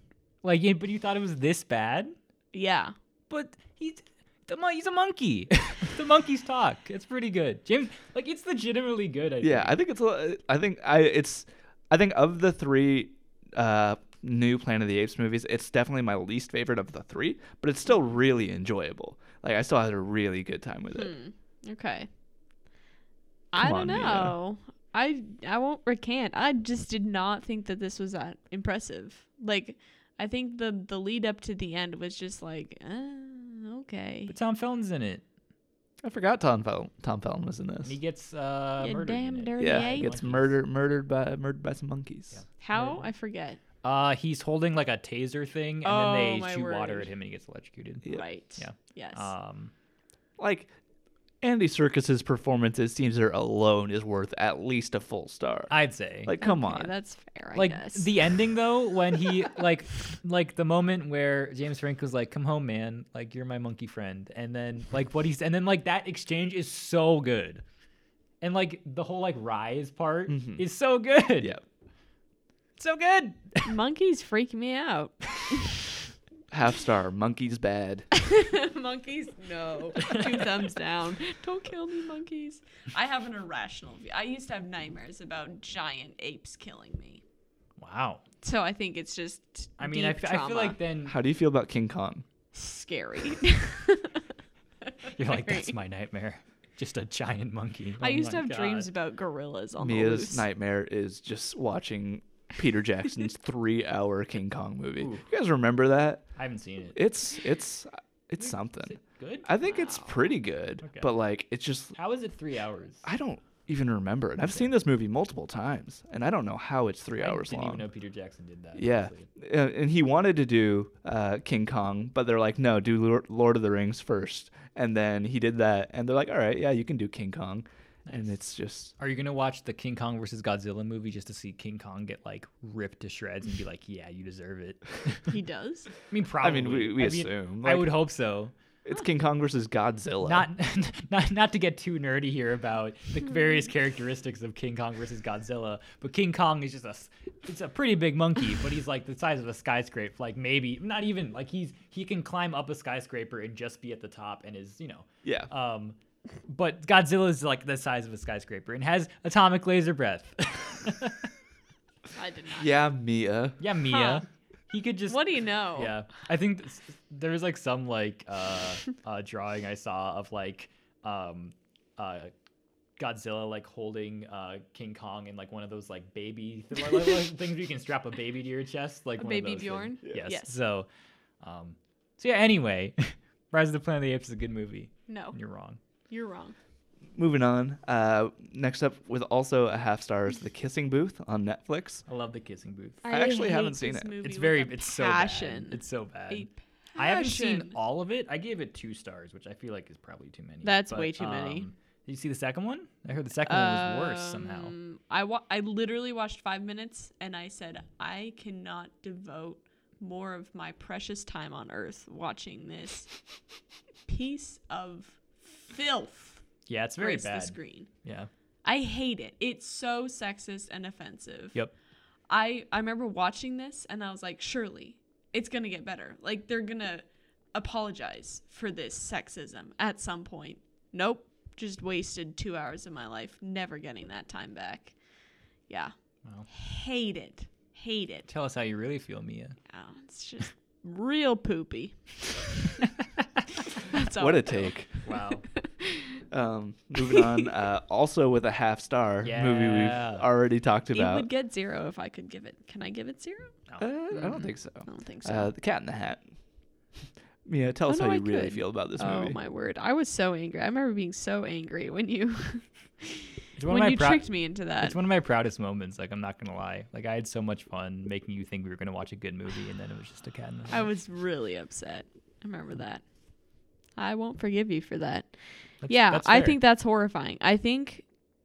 Like, yeah, but you thought it was this bad. Yeah. But he's the mon- he's a monkey. the monkeys talk. It's pretty good. James, like, it's legitimately good. I Yeah, think. I think it's. a- I think I. It's. I think of the three uh, new Planet of the Apes movies, it's definitely my least favorite of the three, but it's still really enjoyable. Like I still had a really good time with it. Hmm. Okay. I don't on, Mia. know. I I won't recant. I just did not think that this was that impressive. Like I think the the lead up to the end was just like, uh, okay. But Tom Felton's in it. I forgot Tom Fel- Tom Felton was in this. And he gets uh, You murdered. in damn dirty yeah, ape. he gets Monkeys. murdered murdered by murdered by some monkeys. Yeah. How? I forget. Uh, he's holding like a taser thing, and Oh, then they shoot water at him, and he gets electrocuted. Yeah. Right. Yeah. Yes. Um, Like Andy Serkis's performance as Caesar alone is worth at least a full star. I'd say. like, come Okay, on. That's fair. I like guess. the ending though when he like like the moment where James Franco's like come home man like you're my monkey friend and then like what he's and then like that exchange is so good and like the whole like rise part Mhm. is so good yeah. so good monkeys freak me out. Half star. Monkeys bad. monkeys, no. Two thumbs down. Don't kill me, monkeys. I have an irrational view. I used to have nightmares about giant apes killing me. wow So I think it's just. I mean I, deep f- I feel like then How do you feel about King Kong? scary. you're like that's my nightmare just a giant monkey I Oh used to my have dreams about gorillas on the Mia's loose. nightmare is just watching Peter Jackson's three-hour King Kong movie. Ooh. You guys remember that? I haven't seen it It's it's it's Is something. it good I think it's pretty good, Okay. but like it's just how is it three hours I don't even remember it. I've seen this movie multiple times, and I don't know how it's three I hours didn't long. even know Peter Jackson did that Yeah, honestly. Uh, and he wanted to do uh, King Kong, but they're like, no, do Lord of the Rings first, and then he did that, and they're like, all right, yeah, you can do King Kong, and it's just Are you gonna watch the King Kong versus Godzilla movie just to see King Kong get like ripped to shreds and be like, "Yeah, you deserve it"? He does. I mean, probably. I mean, we, we I assume. I like, would hope so. It's King Kong versus Godzilla. Not, not, not to get too nerdy here about the various characteristics of King Kong versus Godzilla, but King Kong is just a, it's a pretty big monkey, but he's like the size of a skyscraper, like maybe not even like he's he can climb up a skyscraper and just be at the top and is you know, yeah. um, but Godzilla is like the size of a skyscraper and has atomic laser breath. I did not. yeah, Mia. yeah, Mia, he could just What do you know? Yeah, I think th- there was like some like uh, uh drawing I saw of like um uh Godzilla like holding uh King Kong in like one of those like baby like, like, things where you can strap a baby to your chest like A one of baby those Bjorn? things. Yes. Yes. So, um, so yeah. Anyway, Rise of the Planet of the Apes is a good movie. No, you're wrong. You're wrong. Moving on. Uh, next up, with also a half star, is The Kissing Booth on Netflix. I love the kissing booth. I actually haven't seen it. It's very a it's so passion. bad. It's so bad. A I haven't seen passion. all of it. I gave it two stars, which I feel like is probably too many. That's but, way too many. um, Did you see the second one? I heard the second one was worse somehow. Um, I wa- I literally watched five minutes and I said I cannot devote more of my precious time on Earth watching this piece of filth. Yeah, it's very grace bad. The screen. Yeah. I hate it. It's so sexist and offensive. Yep. I I remember watching this and I was like, surely it's gonna get better. Like they're gonna apologize for this sexism at some point. Nope. Just wasted two hours of my life, never getting that time back. Yeah. Wow. Hate it. Hate it. Tell us how you really feel, Mia. Oh, it's just real poopy. That's all What a take. Wow. Um, moving on. Uh, also with a half star movie we've already talked It about. would get zero if I could give it. Can I give it zero? Uh, I don't think so. I don't think so. Uh, the Cat in the Hat. Mia, tell Oh, us no, how I you really could. feel about this oh movie. Oh my word! I was so angry. I remember being so angry when you It's one when of my you prou- tricked me into that. It's one of my proudest moments. Like I'm not gonna lie. Like I had so much fun making you think we were gonna watch a good movie, and then it was just a cat in the hat. I was really upset. I remember that. I won't forgive you for that. That's- yeah, that's I think that's horrifying. I think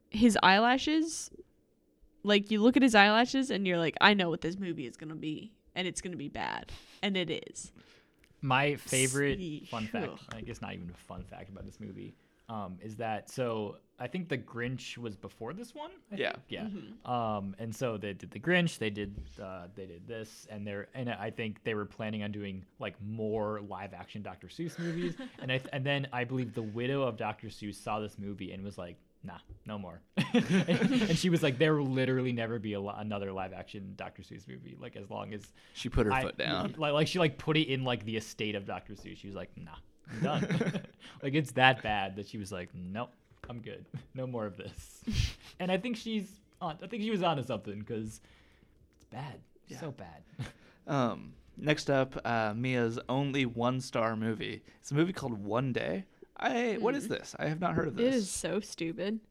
his eyelashes, like you look at his eyelashes and you're like, I know what this movie is gonna be, and it's gonna be bad, and it is. my favorite fun fact. ugh. I guess not even a fun fact about this movie. Um, is that so? I think the Grinch was before this one. I Yeah. think? yeah. Mm-hmm. Um, and so they did the Grinch, they did uh, they did this, and they're and I think they were planning on doing like more live action Dr. Seuss movies, and I and then I believe the widow of Dr. Seuss saw this movie and was like, nah, no more, and she was like, there will literally never be a, li- another live action Dr. Seuss movie, like as long as She put her I- foot down. Like, like she like put it in like the estate of Dr. Seuss. She was like, nah, I'm done. like it's that bad that she was like, nope, I'm good. No more of this. and I think she's on. I think she was onto something because it's bad. Yeah. So bad. Um, next up, uh, Mia's only one star movie. It's a movie called One Day. I what is this? I have not heard of this. It is so stupid.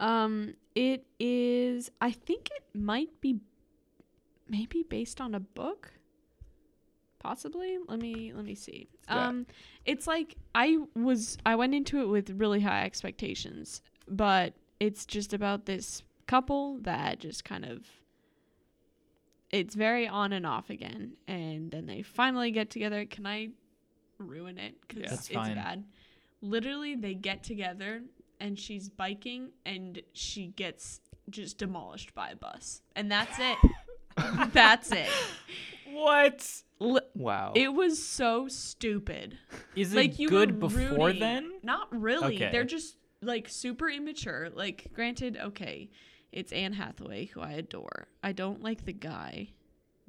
Um, it is. I think it might be, maybe based on a book. Possibly. Let me let me see. that? Um, it's like I was. I went into it with really high expectations, but it's just about this couple that just kind of. It's very on and off again, and then they finally get together. Can I ruin it? Because Yeah. It's fine. bad. Literally, they get together, and she's biking, and she gets just demolished by a bus, and that's it. that's it. What Li- Wow. it was so stupid. is it like you good were before rooting- then? Not really. Okay. They're just like super immature. Like, granted, okay, it's Anne Hathaway who I adore. I don't like the guy,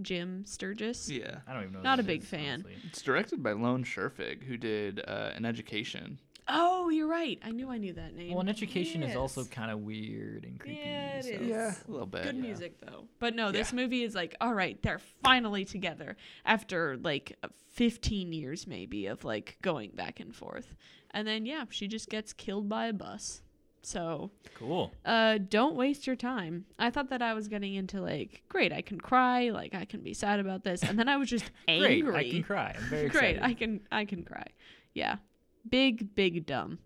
Jim Sturgess. yeah. I don't even know. Not a big is, fan. honestly. It's directed by Lone Scherfig, who did uh, An Education. Oh, you're right. I knew I knew that name. Well, an education is also kind of weird and creepy. Yeah, it so- is. Yeah, a little bit. Good yeah. music though. But no, this Yeah. movie is like, all right, they're finally together after like 15 years maybe of like going back and forth. And then yeah, she just gets killed by a bus. So, Cool. uh don't waste your time. I thought that I was getting into like, great, I can cry, like I can be sad about this. And then I was just angry. Great. I can cry. I'm very Great, excited. I can I can cry. Yeah. Big big dumb.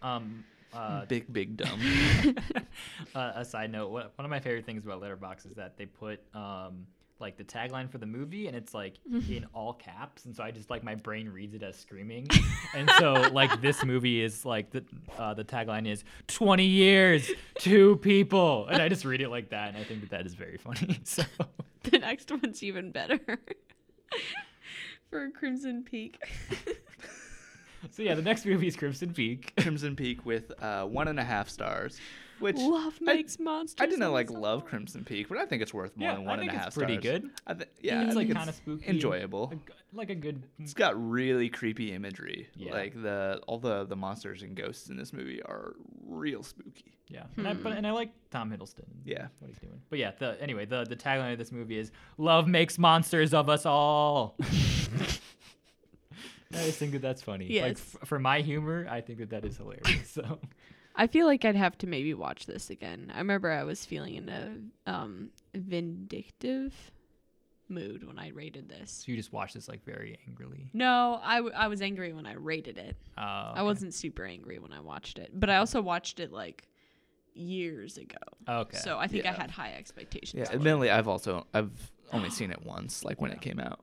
Um. Uh, Big, big dumb. uh, a side note: one one of my favorite things about Letterboxd is that they put um like the tagline for the movie, and it's like in all caps, and so I just like my brain reads it as screaming, and so like this movie is like the uh, the tagline is twenty years, two people, and I just read it like that, and I think that that is very funny. So The next one's even better. For Crimson Peak. So yeah, the next movie is Crimson Peak. Crimson Peak with uh, one and a half stars, which Love I- makes monsters. I didn't like us love. Crimson Peak, but I think it's worth more Yeah, than I one and a think half it's pretty stars. good. I th- yeah, it's I like kind of spooky, enjoyable. a g- like a good. It's got really creepy imagery. Yeah. Like the all the the monsters and ghosts in this movie are real spooky. Yeah, and I, but, and I like Tom Hiddleston. Yeah. what he's doing. But yeah, the anyway, the the tagline of this movie is "Love makes monsters of us all." I just think that that's funny. Like Yes. f- for my humor, I think that that is hilarious. So I feel like I'd have to maybe watch this again. I remember I was feeling in a um vindictive mood when I rated this. so you just watch this like very angrily. No, I, w- I was angry when I rated it. Uh, I wasn't super angry when I watched it, but I also watched it like years ago. okay. So I think I had high expectations. Yeah, admittedly, I've also I've only seen it once, like when it came out.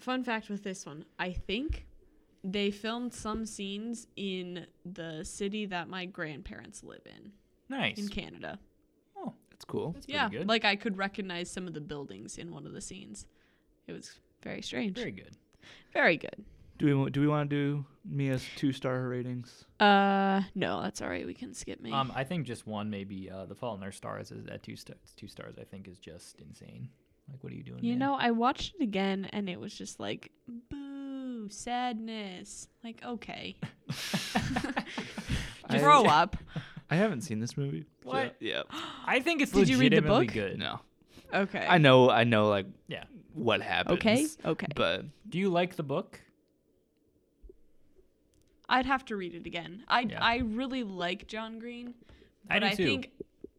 Fun fact with this one, I think they filmed some scenes in the city that my grandparents live in nice. in Canada. Oh, that's cool. that's yeah, good. like I could recognize some of the buildings in one of the scenes. It was very strange. very good. Very good. Do we do we want to do Mia's two star ratings? Uh, no, that's all right. We can skip me. Um, I think just one maybe. Uh, the Fault in Our Stars is at two stars. Two stars, I think, is just insane. Like, what are you doing? you man? know, I watched it again and it was just like, boo, sadness. Like, okay, I- grow up. I haven't seen this movie. so- What? yeah. I think it's Did you read the legitimately book? good. No. Okay. I know. I know. Like Yeah. what happens. Okay. Okay. But Do you like the book? I'd have to read it again. I Yeah. I really like John Green, I but do I, too. think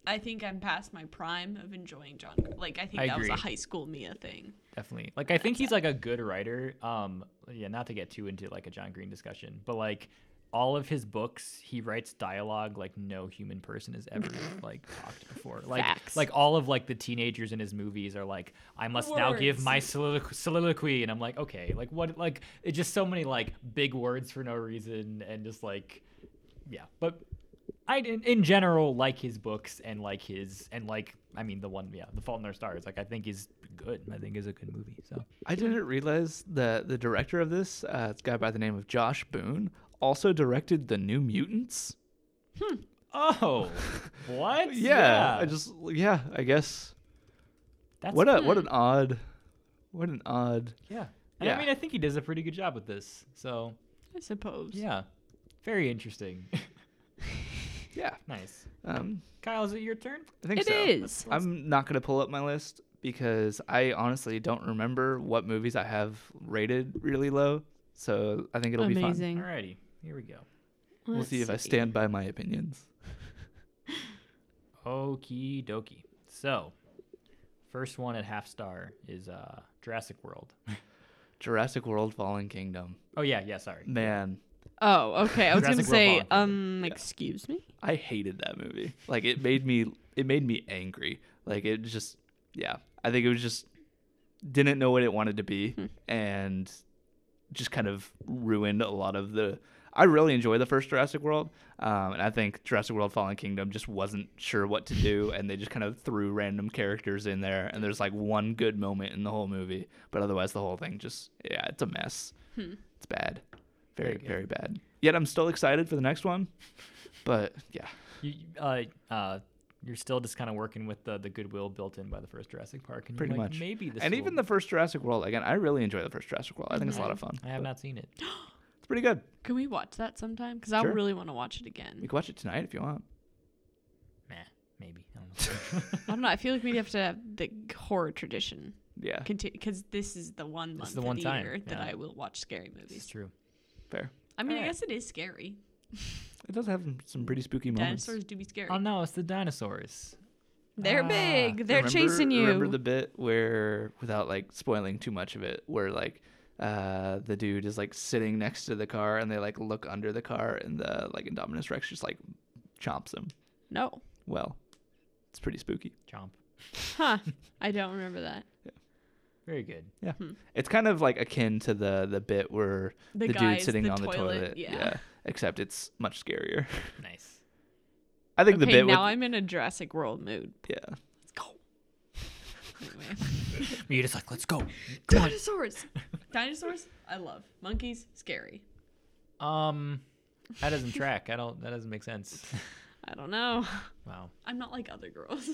I think I'm past my prime of enjoying John. Gr- Like I think I that was a agree. high school Mia thing. Definitely. Like I think he's like a good writer. Um yeah, not to get too into like a John Green discussion, but like all of his books, he writes dialogue like no human person has ever like talked before. Like Facts. like all of like the teenagers in his movies are like I must now give my solilo- soliloquy and I'm like, okay, like what like it's just so many like big words for no reason and just like yeah. But I in, in general like his books and like his and like I mean the one yeah the Fault in Our Stars like I think is good I think is a good movie so I didn't realize that the director of this, uh, it's a guy by the name of Josh Boone, also directed the New Mutants. Hmm. oh what Yeah, I just yeah, I guess. that's what a what an odd, what an odd. yeah and Yeah. I mean I think he does a pretty good job with this so I suppose. yeah very interesting Yeah. nice Um, Kyle is it your turn I think It so. is. I'm not gonna pull up my list because I honestly don't remember what movies I have rated really low. So I think it'll be fun. Amazing. alrighty here we go We'll Let's see if I stand by my opinions. okie dokie so first one at half star is uh Jurassic World Jurassic World: Fallen Kingdom. oh yeah yeah sorry Man, Oh, okay. I was gonna Jurassic say, um, excuse me. I hated that movie. Like it made me it made me angry. Like it just yeah. I think it was just didn't know what it wanted to be and just kind of ruined a lot of the I really enjoy the first Jurassic World. Um, and I think Jurassic World Fallen Kingdom just wasn't sure what to do and they just kind of threw random characters in there and there's like one good moment in the whole movie, but otherwise the whole thing just yeah, it's a mess. It's bad. Very, Very very bad. Yet I'm still excited for the next one. But yeah. you, uh, uh, you're still just kind of working with the, the goodwill built in by the first Jurassic Park, and Pretty like, much. maybe this. and even the first Jurassic World, again, I really enjoy the first Jurassic World. I think it's a lot of fun. I have but not seen it. It's pretty good. Can we watch that sometime? Because I Sure. really want to watch it again. You can watch it tonight if you want. Meh, maybe. I don't know. I don't know. I feel like we'd have to have the horror tradition Yeah, continue because this is the one This month is the of one the time, year that yeah. I will watch scary movies. it's movies. true. Fair. I mean, I Alright. guess it is scary. It does have some pretty spooky moments. Dinosaurs do be scary. Oh no, it's the dinosaurs. They're Ah. big. They're Remember- chasing you. Remember the bit where, without like spoiling too much of it, where like uh, the dude is like sitting next to the car and they like look under the car and the like Indominus Rex just like chomps him. no. Well, it's pretty spooky. Chomp. Huh. I don't remember that. Very good. Yeah, it's kind of like akin to the the bit where The the, guy dude sitting the on the toilet, toilet. yeah. except it's much scarier. Nice. I think the okay, bit now with I'm in a Jurassic World mood. yeah. Let's go. Anyway. You're just like, let's go. Come. Dinosaurs. Dinosaurs, I love. Monkeys, scary. Um, that doesn't track. I don't. That doesn't make sense. I don't know. Wow. I'm not like other girls.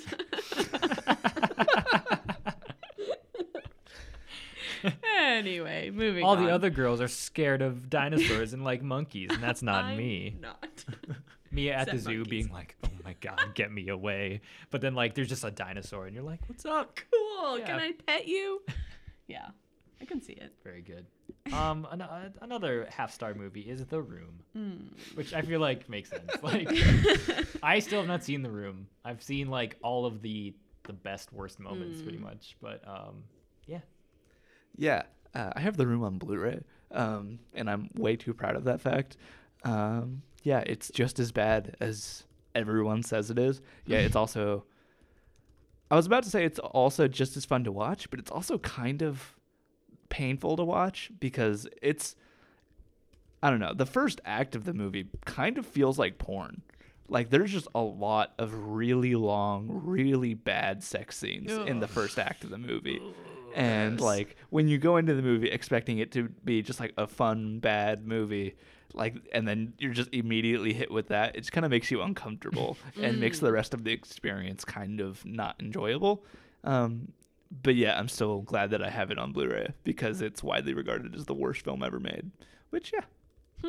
anyway, moving All on. the other girls are scared of dinosaurs and like monkeys, and that's not I'm me. Not. Me at the zoo monkeys. being like, "Oh my god, get me away!" But then like, there's just a dinosaur, and you're like, "What's up?" cool. Can I pet you? Yeah, I can see it. Very good. Um, an- uh, another half star movie is The Room, Hmm. which I feel like makes sense. Like, I still have not seen The Room. I've seen like all of the the best worst moments, pretty much. But um, yeah, Yeah, uh, I have the room on Blu-ray, um, and I'm way too proud of that fact. Um, yeah, it's just as bad as everyone says it is. Yeah, it's also. I was about to say it's also just as fun to watch, but it's also kind of painful to watch because it's. I don't know. The first act of the movie kind of feels like porn. Like there's just a lot of really long, really bad sex scenes in the first act of the movie. And like when you go into the movie expecting it to be just like a fun bad movie, like and then you're just immediately hit with that, it just kind of makes you uncomfortable and makes the rest of the experience kind of not enjoyable. Um, but yeah, I'm still glad that I have it on Blu-ray because it's widely regarded as the worst film ever made. Which yeah,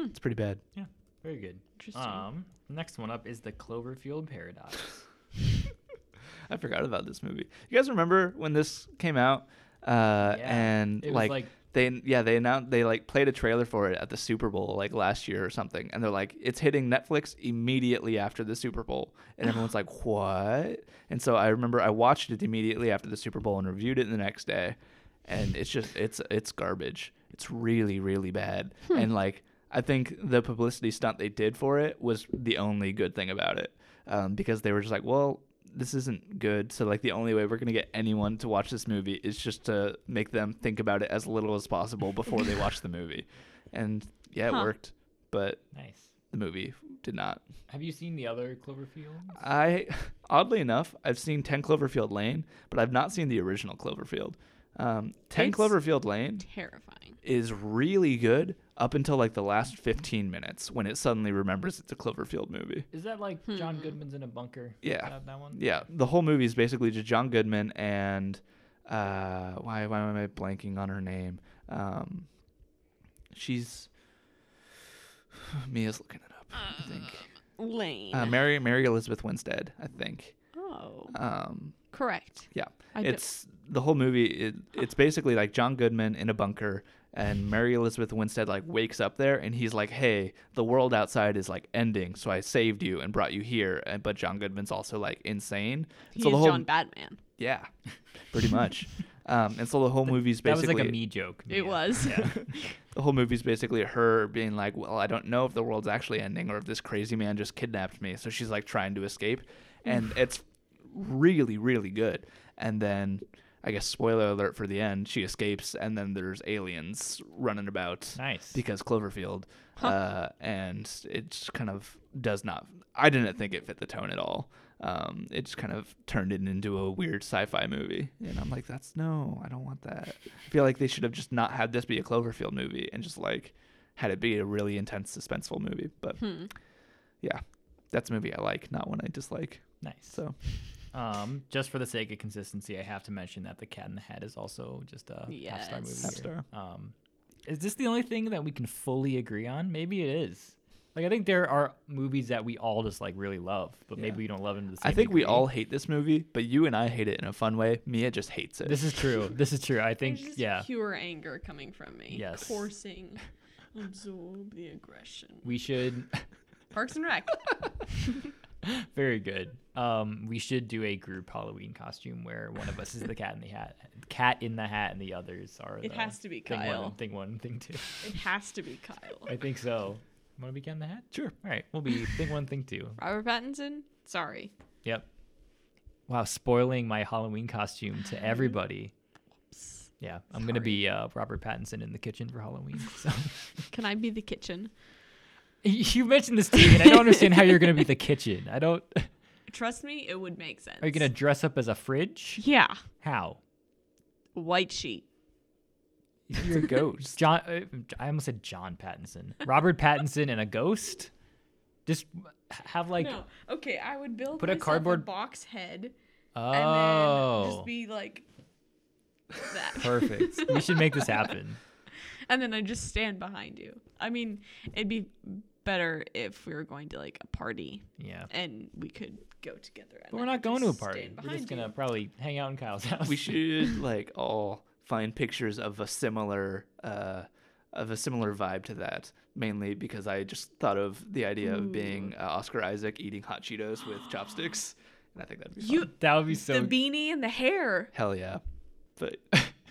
it's pretty bad. yeah, very good. Interesting. Um, next one up is The Cloverfield Paradox. I forgot about this movie. You guys remember when this came out? Uh, Yeah, and it was like, like- they yeah they announced they like played a trailer for it at the Super Bowl like last year or something, and they're like it's hitting Netflix immediately after the Super Bowl, and everyone's like what? And so I remember I watched it immediately after the Super Bowl and reviewed it the next day, and it's just it's it's garbage. It's really really bad, and like I think the publicity stunt they did for it was the only good thing about it, um, because they were just like, well, this isn't good. So like the only way we're gonna get anyone to watch this movie is just to make them think about it as little as possible before they watch the movie, and yeah, it Huh. worked, but Nice. the movie did not. Have you seen the other Cloverfield? I oddly enough, I've seen Ten Cloverfield Lane, but I've not seen the original Cloverfield. Um, Ten It's- Cloverfield Lane Terrifying. is really good up until like the last 15 minutes when it suddenly remembers it's a Cloverfield movie. Is that like John Goodman's in a bunker? Yeah. That, that one? Yeah, the whole movie is basically just John Goodman and uh, why why am I blanking on her name? Um, she's Mia's looking it up. I think Lane. uh, Mary Mary Elizabeth Winstead. I think. oh, Um, correct. yeah, I do- it's the whole movie. It, it's basically like John Goodman in a bunker, and Mary Elizabeth Winstead like wakes up there, and he's like, "Hey, the world outside is like ending, so I saved you and brought you here." And but John Goodman's also like insane. He's so the whole John Batman. yeah, pretty much. um, and so the whole movie's basically That was like a me joke. It Mia. was. Yeah. the whole movie's basically her being like, "Well, I don't know if the world's actually ending or if this crazy man just kidnapped me." So she's like trying to escape, and it's really, really good. And then, I guess spoiler alert for the end, she escapes, and then there's aliens running about nice. because Cloverfield, uh, and it just kind of does not. I didn't think it fit the tone at all. Um, it just kind of turned it into a weird sci-fi movie, and I'm like, that's no, I don't want that. I feel like they should have just not had this be a Cloverfield movie and just like had it be a really intense, suspenseful movie. But Hmm. yeah, that's a movie I like, not one I dislike. nice. So Um, just for the sake of consistency, I have to mention that The Cat in the Hat is also just a half star movie. Half star. Um, is this the only thing that we can fully agree on? Maybe it is. Like I think there are movies that we all just like really love, but maybe Yeah. we don't love them to the same I think we all hate this movie, but you and I hate it in a fun way. Mia just hates it. This is true. This is true. I think just yeah. pure anger coming from me. Yes. Coursing. Absorb the aggression. We should Parks and Rec. very good. Um, we should do a group Halloween costume where one of us is the cat in the hat, cat in the hat, and the others are. It the has to be thing Kyle. One, thing one, thing two. It has to be Kyle. I think so. Want to be cat in the hat? Sure. All right, we'll be thing one, thing two. Robert Pattinson? Sorry. Yep. Wow, spoiling my Halloween costume to everybody. Yeah, I'm gonna be uh, Robert Pattinson in the kitchen for Halloween. So Can I be the kitchen? you mentioned this to me, and I don't understand how you're gonna be the kitchen. I don't. Trust me, it would make sense. Are you gonna dress up as a fridge? Yeah, How? white sheet. You're a ghost. John. Uh, I almost said John Pattinson. Robert Pattinson and a ghost. Just have like. no, okay, I would build Put a cardboard- box head Oh. and then just be like that. Perfect. we should make this happen. and then I just stand behind you. I mean, it'd be better if we were going to like a party Yeah. and we could go together. But we're not going to a party. We're behind just gonna probably hang out in Kyle's house. we should like all find pictures of a similar uh of a similar vibe to that mainly because i just thought of the idea of being uh, oscar isaac eating hot cheetos with chopsticks and i think that'd be fun. You that would be so. the beanie and the hair. hell yeah but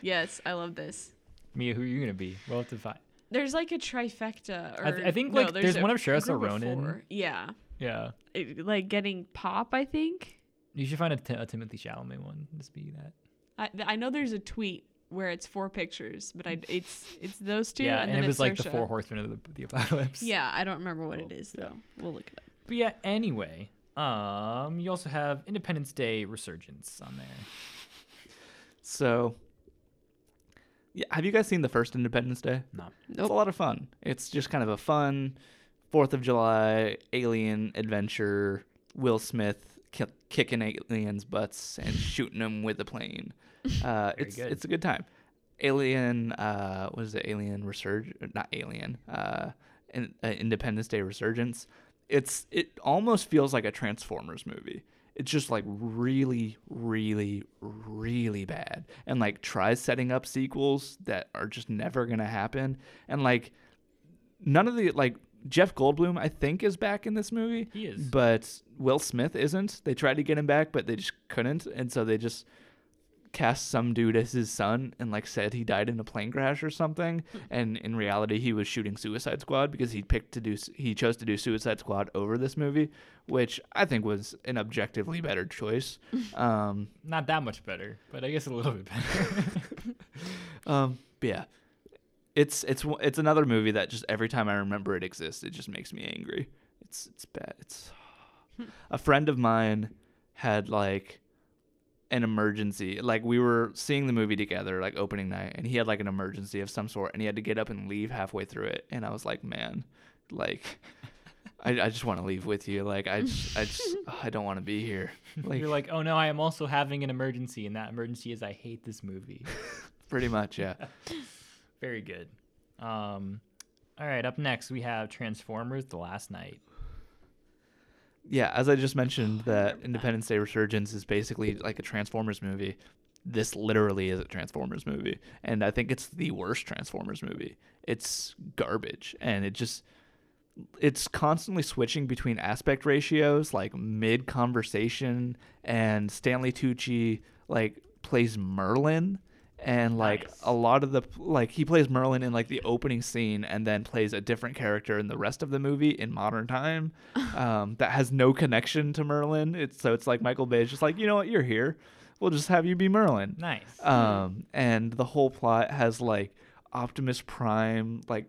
Yes, I love this. Mia, who are you gonna be? We'll have to find. There's like a trifecta. Or, I th- I think, no, like, there's a one of Saoirse group of Yeah, Yeah. It- like getting pop. I think. You should find a, Timothée Chalamet one. Just be that. I I know there's a tweet where it's four pictures, but I it's it's those two. yeah, and, and, then it was it's like the four horsemen of the, the apocalypse. Yeah, I don't remember what it is though. We'll look it up. But yeah, anyway, um, you also have Independence Day Resurgence on there. so yeah have you guys seen the first independence day No. It's a lot of fun. It's just kind of a fun Fourth of July alien adventure. Will Smith ki- kicking aliens' butts and shooting them with a plane. Uh, it's good. it's a good time. Alien, uh, what is it? Alien Resurg? Not Alien. Uh, in, uh, Independence Day Resurgence. It's it almost feels like a Transformers movie. It's just like really, really, really bad, and like tries setting up sequels that are just never gonna happen, and like none of the like Jeff Goldblum I think is back in this movie. He is. But Will Smith isn't. They tried to get him back, but they just couldn't, and so they just cast some dude as his son and like said he died in a plane crash or something and in reality he was shooting suicide squad because he picked to do he chose to do suicide squad over this movie which i think was an objectively better choice um Not that much better, but I guess a little bit better. Um, but yeah, it's it's one- it's another movie that just every time I remember it exists, it just makes me angry. It's it's bad. It's a friend of mine had like an emergency. Like we were seeing the movie together, like opening night, and he had like an emergency of some sort, and he had to get up and leave halfway through it. And I was like, man, like. I, I just want to leave with you. Like I, just, I just, I don't want to be here. Like, You're like, oh no, I am also having an emergency, and that emergency is I hate this movie. pretty much, yeah. Very good. Um, all right, up next we have Transformers: The Last Knight. Yeah, as I just mentioned, oh, that Independence Day Resurgence is basically like a Transformers movie. This literally is a Transformers movie, and I think it's the worst Transformers movie. It's garbage, and it just it's constantly switching between aspect ratios, like mid conversation, and Stanley Tucci like plays Merlin, and like Nice. a lot of the like he plays Merlin in like the opening scene, and then plays a different character in the rest of the movie in modern time, um, that has no connection to Merlin. It's so it's like Michael Bay's just like you know what you're here, we'll just have you be Merlin. Nice. Um, and the whole plot has like Optimus Prime like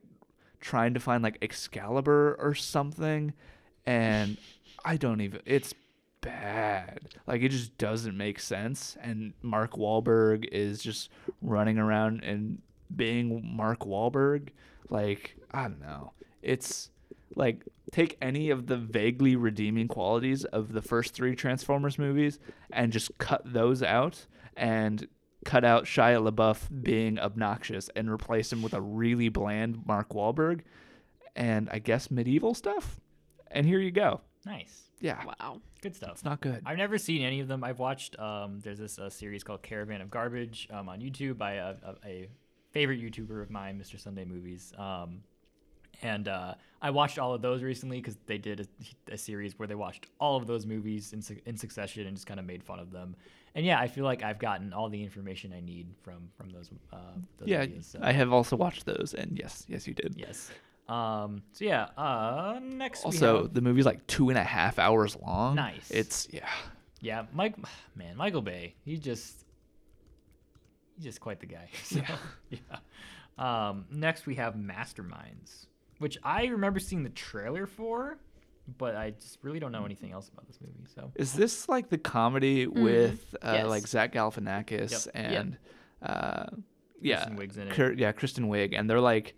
trying to find like Excalibur or something, and I don't even. It's bad. Like it just doesn't make sense. And Mark Wahlberg is just running around and being Mark Wahlberg. Like I don't know. It's like take any of the vaguely redeeming qualities of the first three Transformers movies and just cut those out and cut out Shia LaBeouf being obnoxious and replace him with a really bland Mark Wahlberg and I guess medieval stuff. And here you go. nice. Yeah. Wow. Good stuff. It's not good. I've never seen any of them. I've watched. Um, there's this uh, series called Caravan of Garbage um, on YouTube by a, a, a favorite YouTuber of mine, Mr. Sunday Movies. Um, and uh, I watched all of those recently because they did a, a series where they watched all of those movies in, su- in succession and just kind of made fun of them. And yeah, I feel like I've gotten all the information I need from from those. Uh, those yeah, videos, so. I have also watched those and yes, yes you did. Yes. Um. So yeah. Uh. Next. Also, have- the movie's like two and a half hours long. Nice. It's yeah. Yeah, Mike, man, Michael Bay, he just he's just quite the guy. So, yeah. Um, next we have Masterminds, which I remember seeing the trailer for, but I just really don't know anything else about this movie. So Is this like the comedy with uh, Yes. like Zach Galifianakis Yep. and uh, yeah, Kristen Wiig's in it. Yeah, Kristen Wiig, and they're like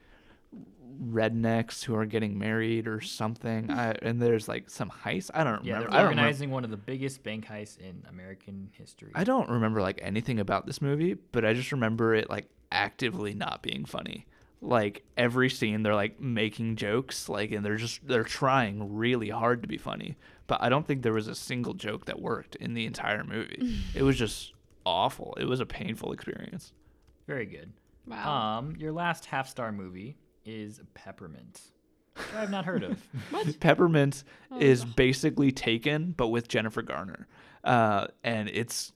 rednecks who are getting married or something. I, and there's like some heist. I don't yeah, remember. they're I don't remember. organizing one of the biggest bank heists in American history. I don't remember like anything about this movie, but I just remember it like actively not being funny. Like every scene they're like making jokes like and they're just they're trying really hard to be funny. But I don't think there was a single joke that worked in the entire movie. it was just awful. It was a painful experience. Very good. Wow. Um, your last half star movie is Peppermint, I have not heard of. Peppermint is basically Taken, but with Jennifer Garner, uh, and it's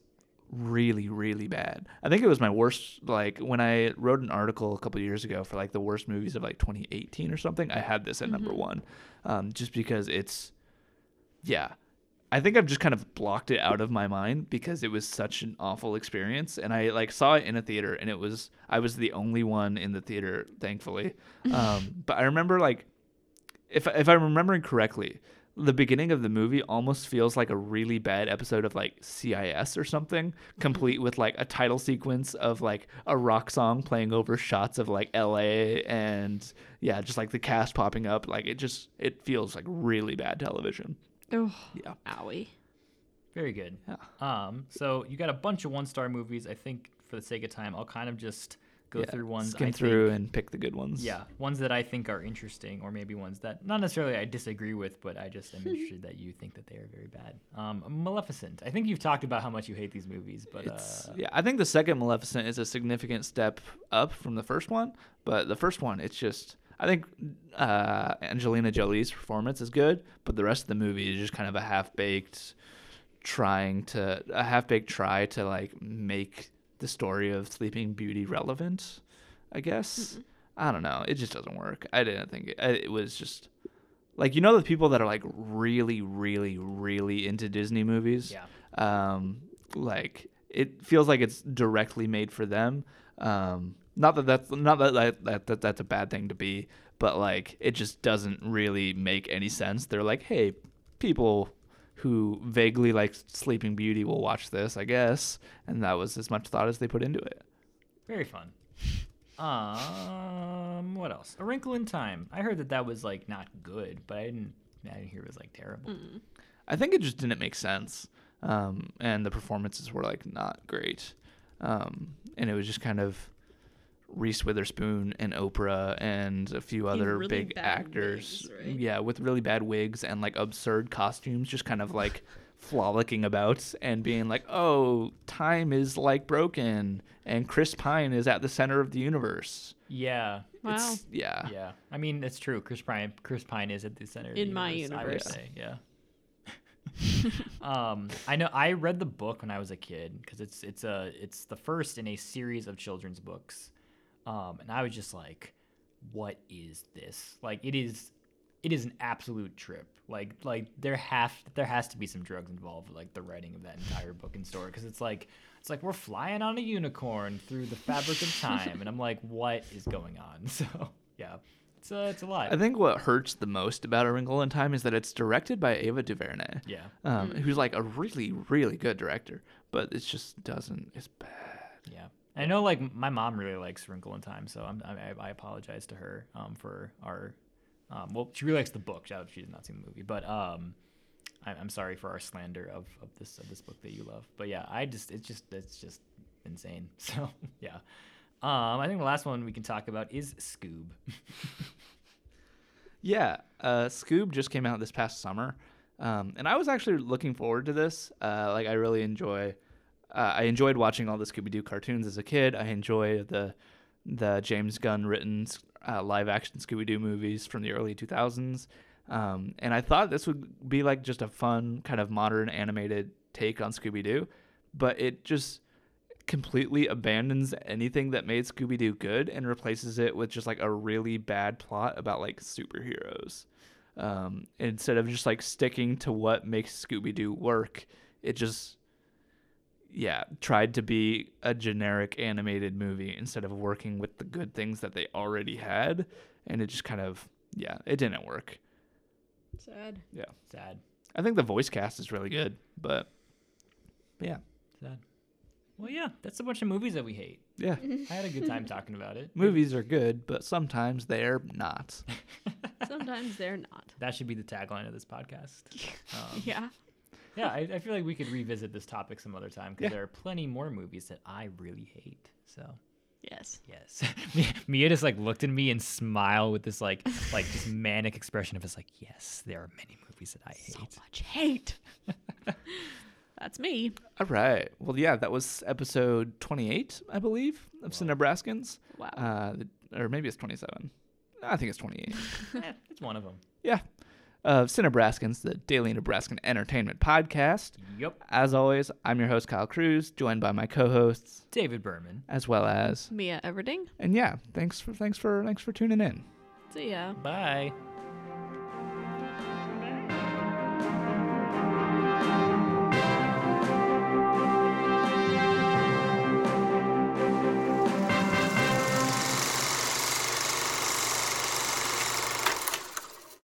really, really bad. I think it was my worst. Like when I wrote an article a couple years ago for like the worst movies of like 2018 or something, I had this at number one, um, just because it's, yeah. I think I've just kind of blocked it out of my mind because it was such an awful experience, and I like saw it in a theater, and it was I was the only one in the theater, thankfully. Um, but I remember like if if I'm remembering correctly, the beginning of the movie almost feels like a really bad episode of like CIS or something, complete with like a title sequence of like a rock song playing over shots of like LA and yeah, just like the cast popping up. Like it just it feels like really bad television. Oh, Yeah. owie. Very good. Yeah. Um, so you got a bunch of one star movies. I think for the sake of time, I'll kind of just go Yeah, through ones. Skim I through think, and pick the good ones. yeah, ones that I think are interesting, or maybe ones that not necessarily I disagree with, but I just am interested that you think that they are very bad. Um, Maleficent. I think you've talked about how much you hate these movies, but It's, uh, yeah, I think the second Maleficent is a significant step up from the first one, but the first one, it's just I think uh, Angelina Jolie's performance is good, but the rest of the movie is just kind of a half baked trying to a half baked try to like make the story of Sleeping Beauty relevant. I guess I don't know. It just doesn't work. I didn't think it. It was just like you know the people that are like really, really, really into Disney movies yeah, um, like it feels like it's directly made for them. Um, not that that's not that, that, that, that that's a bad thing to be, but like it just doesn't really make any sense. They're like, hey, people who vaguely like Sleeping Beauty will watch this, I guess, and that was as much thought as they put into it. very fun. Um, what else? A Wrinkle in Time. I heard that that was like not good, but I didn't. I didn't hear it was like terrible. I think it just didn't make sense, um, and the performances were like not great, um, and it was just kind of Reese Witherspoon and Oprah and a few other really big actors, wigs, right? yeah, with really bad wigs and like absurd costumes, just kind of like frolicking about and being like, "Oh, time is like broken, and Chris Pine is at the center of the universe." Yeah, Wow. It's, yeah, yeah. I mean, it's true. Chris Pine. Chris Pine is at the center. of In the my universe, I would universe. say, yeah. um, I know. I read the book when I was a kid because it's it's a it's the first in a series of children's books, um, and I was just like, "What is this? Like, it is, it is an absolute trip. Like, like there have there has to be some drugs involved with like the writing of that entire book and story because it's like it's like we're flying on a unicorn through the fabric of time, and I'm like, what is going on? So yeah, it's a it's a lot. I think what hurts the most about A Wrinkle in Time is that it's directed by Ava DuVernay. yeah. um, who's like a really, really good director, but it just doesn't. It's bad. Yeah, I know. Like my mom really likes Wrinkle in Time, so I'm, I, I apologize to her um, for our. Um, well, she really likes the book. She has not seen the movie, but um, I, I'm sorry for our slander of, of this of this book that you love. But yeah, I just it's just it's just insane. So yeah, um, I think the last one we can talk about is Scoob. Yeah, uh, Scoob just came out this past summer, um, and I was actually looking forward to this. Uh, like, I really enjoy. Uh, I enjoyed watching all the Scooby Doo cartoons as a kid. I enjoy the the James Gunn written uh, live action Scooby Doo movies from the early 2000s. Um, and I thought this would be like just a fun kind of modern animated take on Scooby Doo, but it just completely abandons anything that made Scooby Doo good and replaces it with just like a really bad plot about like superheroes. Um, instead of just like sticking to what makes Scooby Doo work, it just yeah, tried to be a generic animated movie instead of working with the good things that they already had, and it just kind of yeah, it didn't work. Sad. Yeah, Sad. I think the voice cast is really good, but but yeah, Sad. Well, yeah, that's a bunch of movies that we hate. yeah, I had a good time talking about it. movies are good, but sometimes they're not. Sometimes they're not. That should be the tagline of this podcast. Um, Yeah. Yeah, I, I feel like we could revisit this topic some other time because Yeah. there are plenty more movies that I really hate. So Yes. yes, Mi- Mia just like looked at me and smiled with this like like just manic expression of just like yes, there are many movies that I hate. So much hate. That's me. All right. Well, yeah, that was episode 28, I believe, of Cinebraskins. Wow. Uh, or maybe it's 27. I think it's 28. Eh, it's one of them. yeah. Uh, Cinebraskins, the daily Nebraskan entertainment podcast. Yep. As always, I'm your host, Kyle Cruz, joined by my co-hosts, David Berman. as well as, Mia Everding. and yeah, thanks for thanks for thanks for tuning in. See ya. Bye.